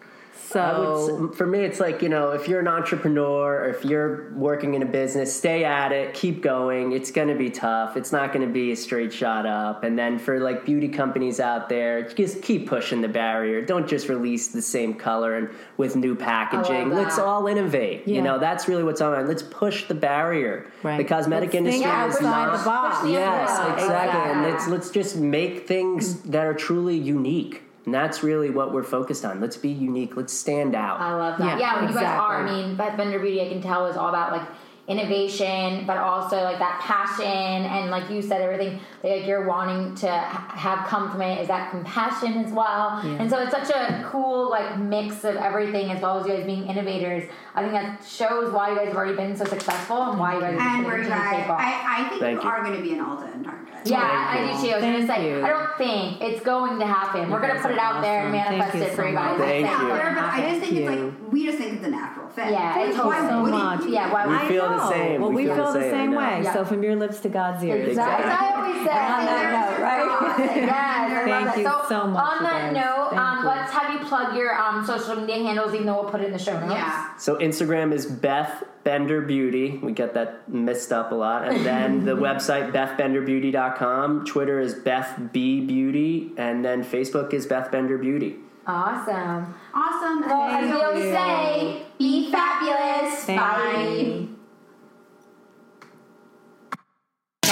So would, for me, it's like you know, if you're an entrepreneur or if you're working in a business, stay at it, keep going. It's going to be tough. It's not going to be a straight shot up. And then for like beauty companies out there, just keep pushing the barrier. Don't just release the same color and with new packaging. Let's all innovate. Yeah. You know, that's really what's on. Let's push the barrier. Right. The cosmetic Let's industry is not the box. Yes, envelope. exactly. And Yeah. let's let's just make things that are truly unique. And that's really what we're focused on. Let's be unique. Let's stand out. I love that. Yeah, Yeah, when you guys are. I mean, Beth Bender Beauty, I can tell is all about like innovation, but also like that passion and like you said, everything that like you're wanting to have come from it is that compassion as well. Yeah. And so it's such a cool like mix of everything as well as you guys being innovators. I think that shows why you guys have already been so successful and why you guys And are we're continuing to I, take off. I, I think Thank you you. are going to be an Ulta and Target. Yeah, Thank I do too. I was gonna say. I don't think it's going to happen. We're gonna put it are out there and awesome. Thank manifest you it for you guys. Thank you. there, but I just think it's Thank you. like we just think it's a natural fit. Yeah, Like, it's why so much. Yeah, why We feel the know. same. Well, we, feel feel the same I know. way. Yeah. So from your lips to God's ears. Exactly. As I always say. on that note, right? [laughs] yes, Thank you so, so much, On that guys. note, um, let's have you plug your um, social media handles, even though we'll put it in the show notes. Yeah. So Instagram is Beth Bender Beauty. We get that messed up a lot. And then [laughs] the website bethbenderbeauty.com. Twitter is Beth B Beauty, and then Facebook is Beth Bender Beauty. Awesome. Awesome. Well, as we always say, be fabulous. Thank Bye. you.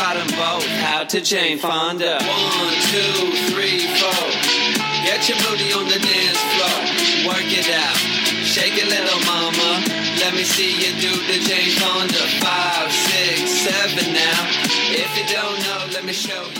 Taught them both how to Jane Fonda. One, two, three, four. Get your booty on the dance floor. Work it out. Shake it, little mama. Let me see you do the Jane Fonda. Five, six, seven now. If you don't know, let me show you.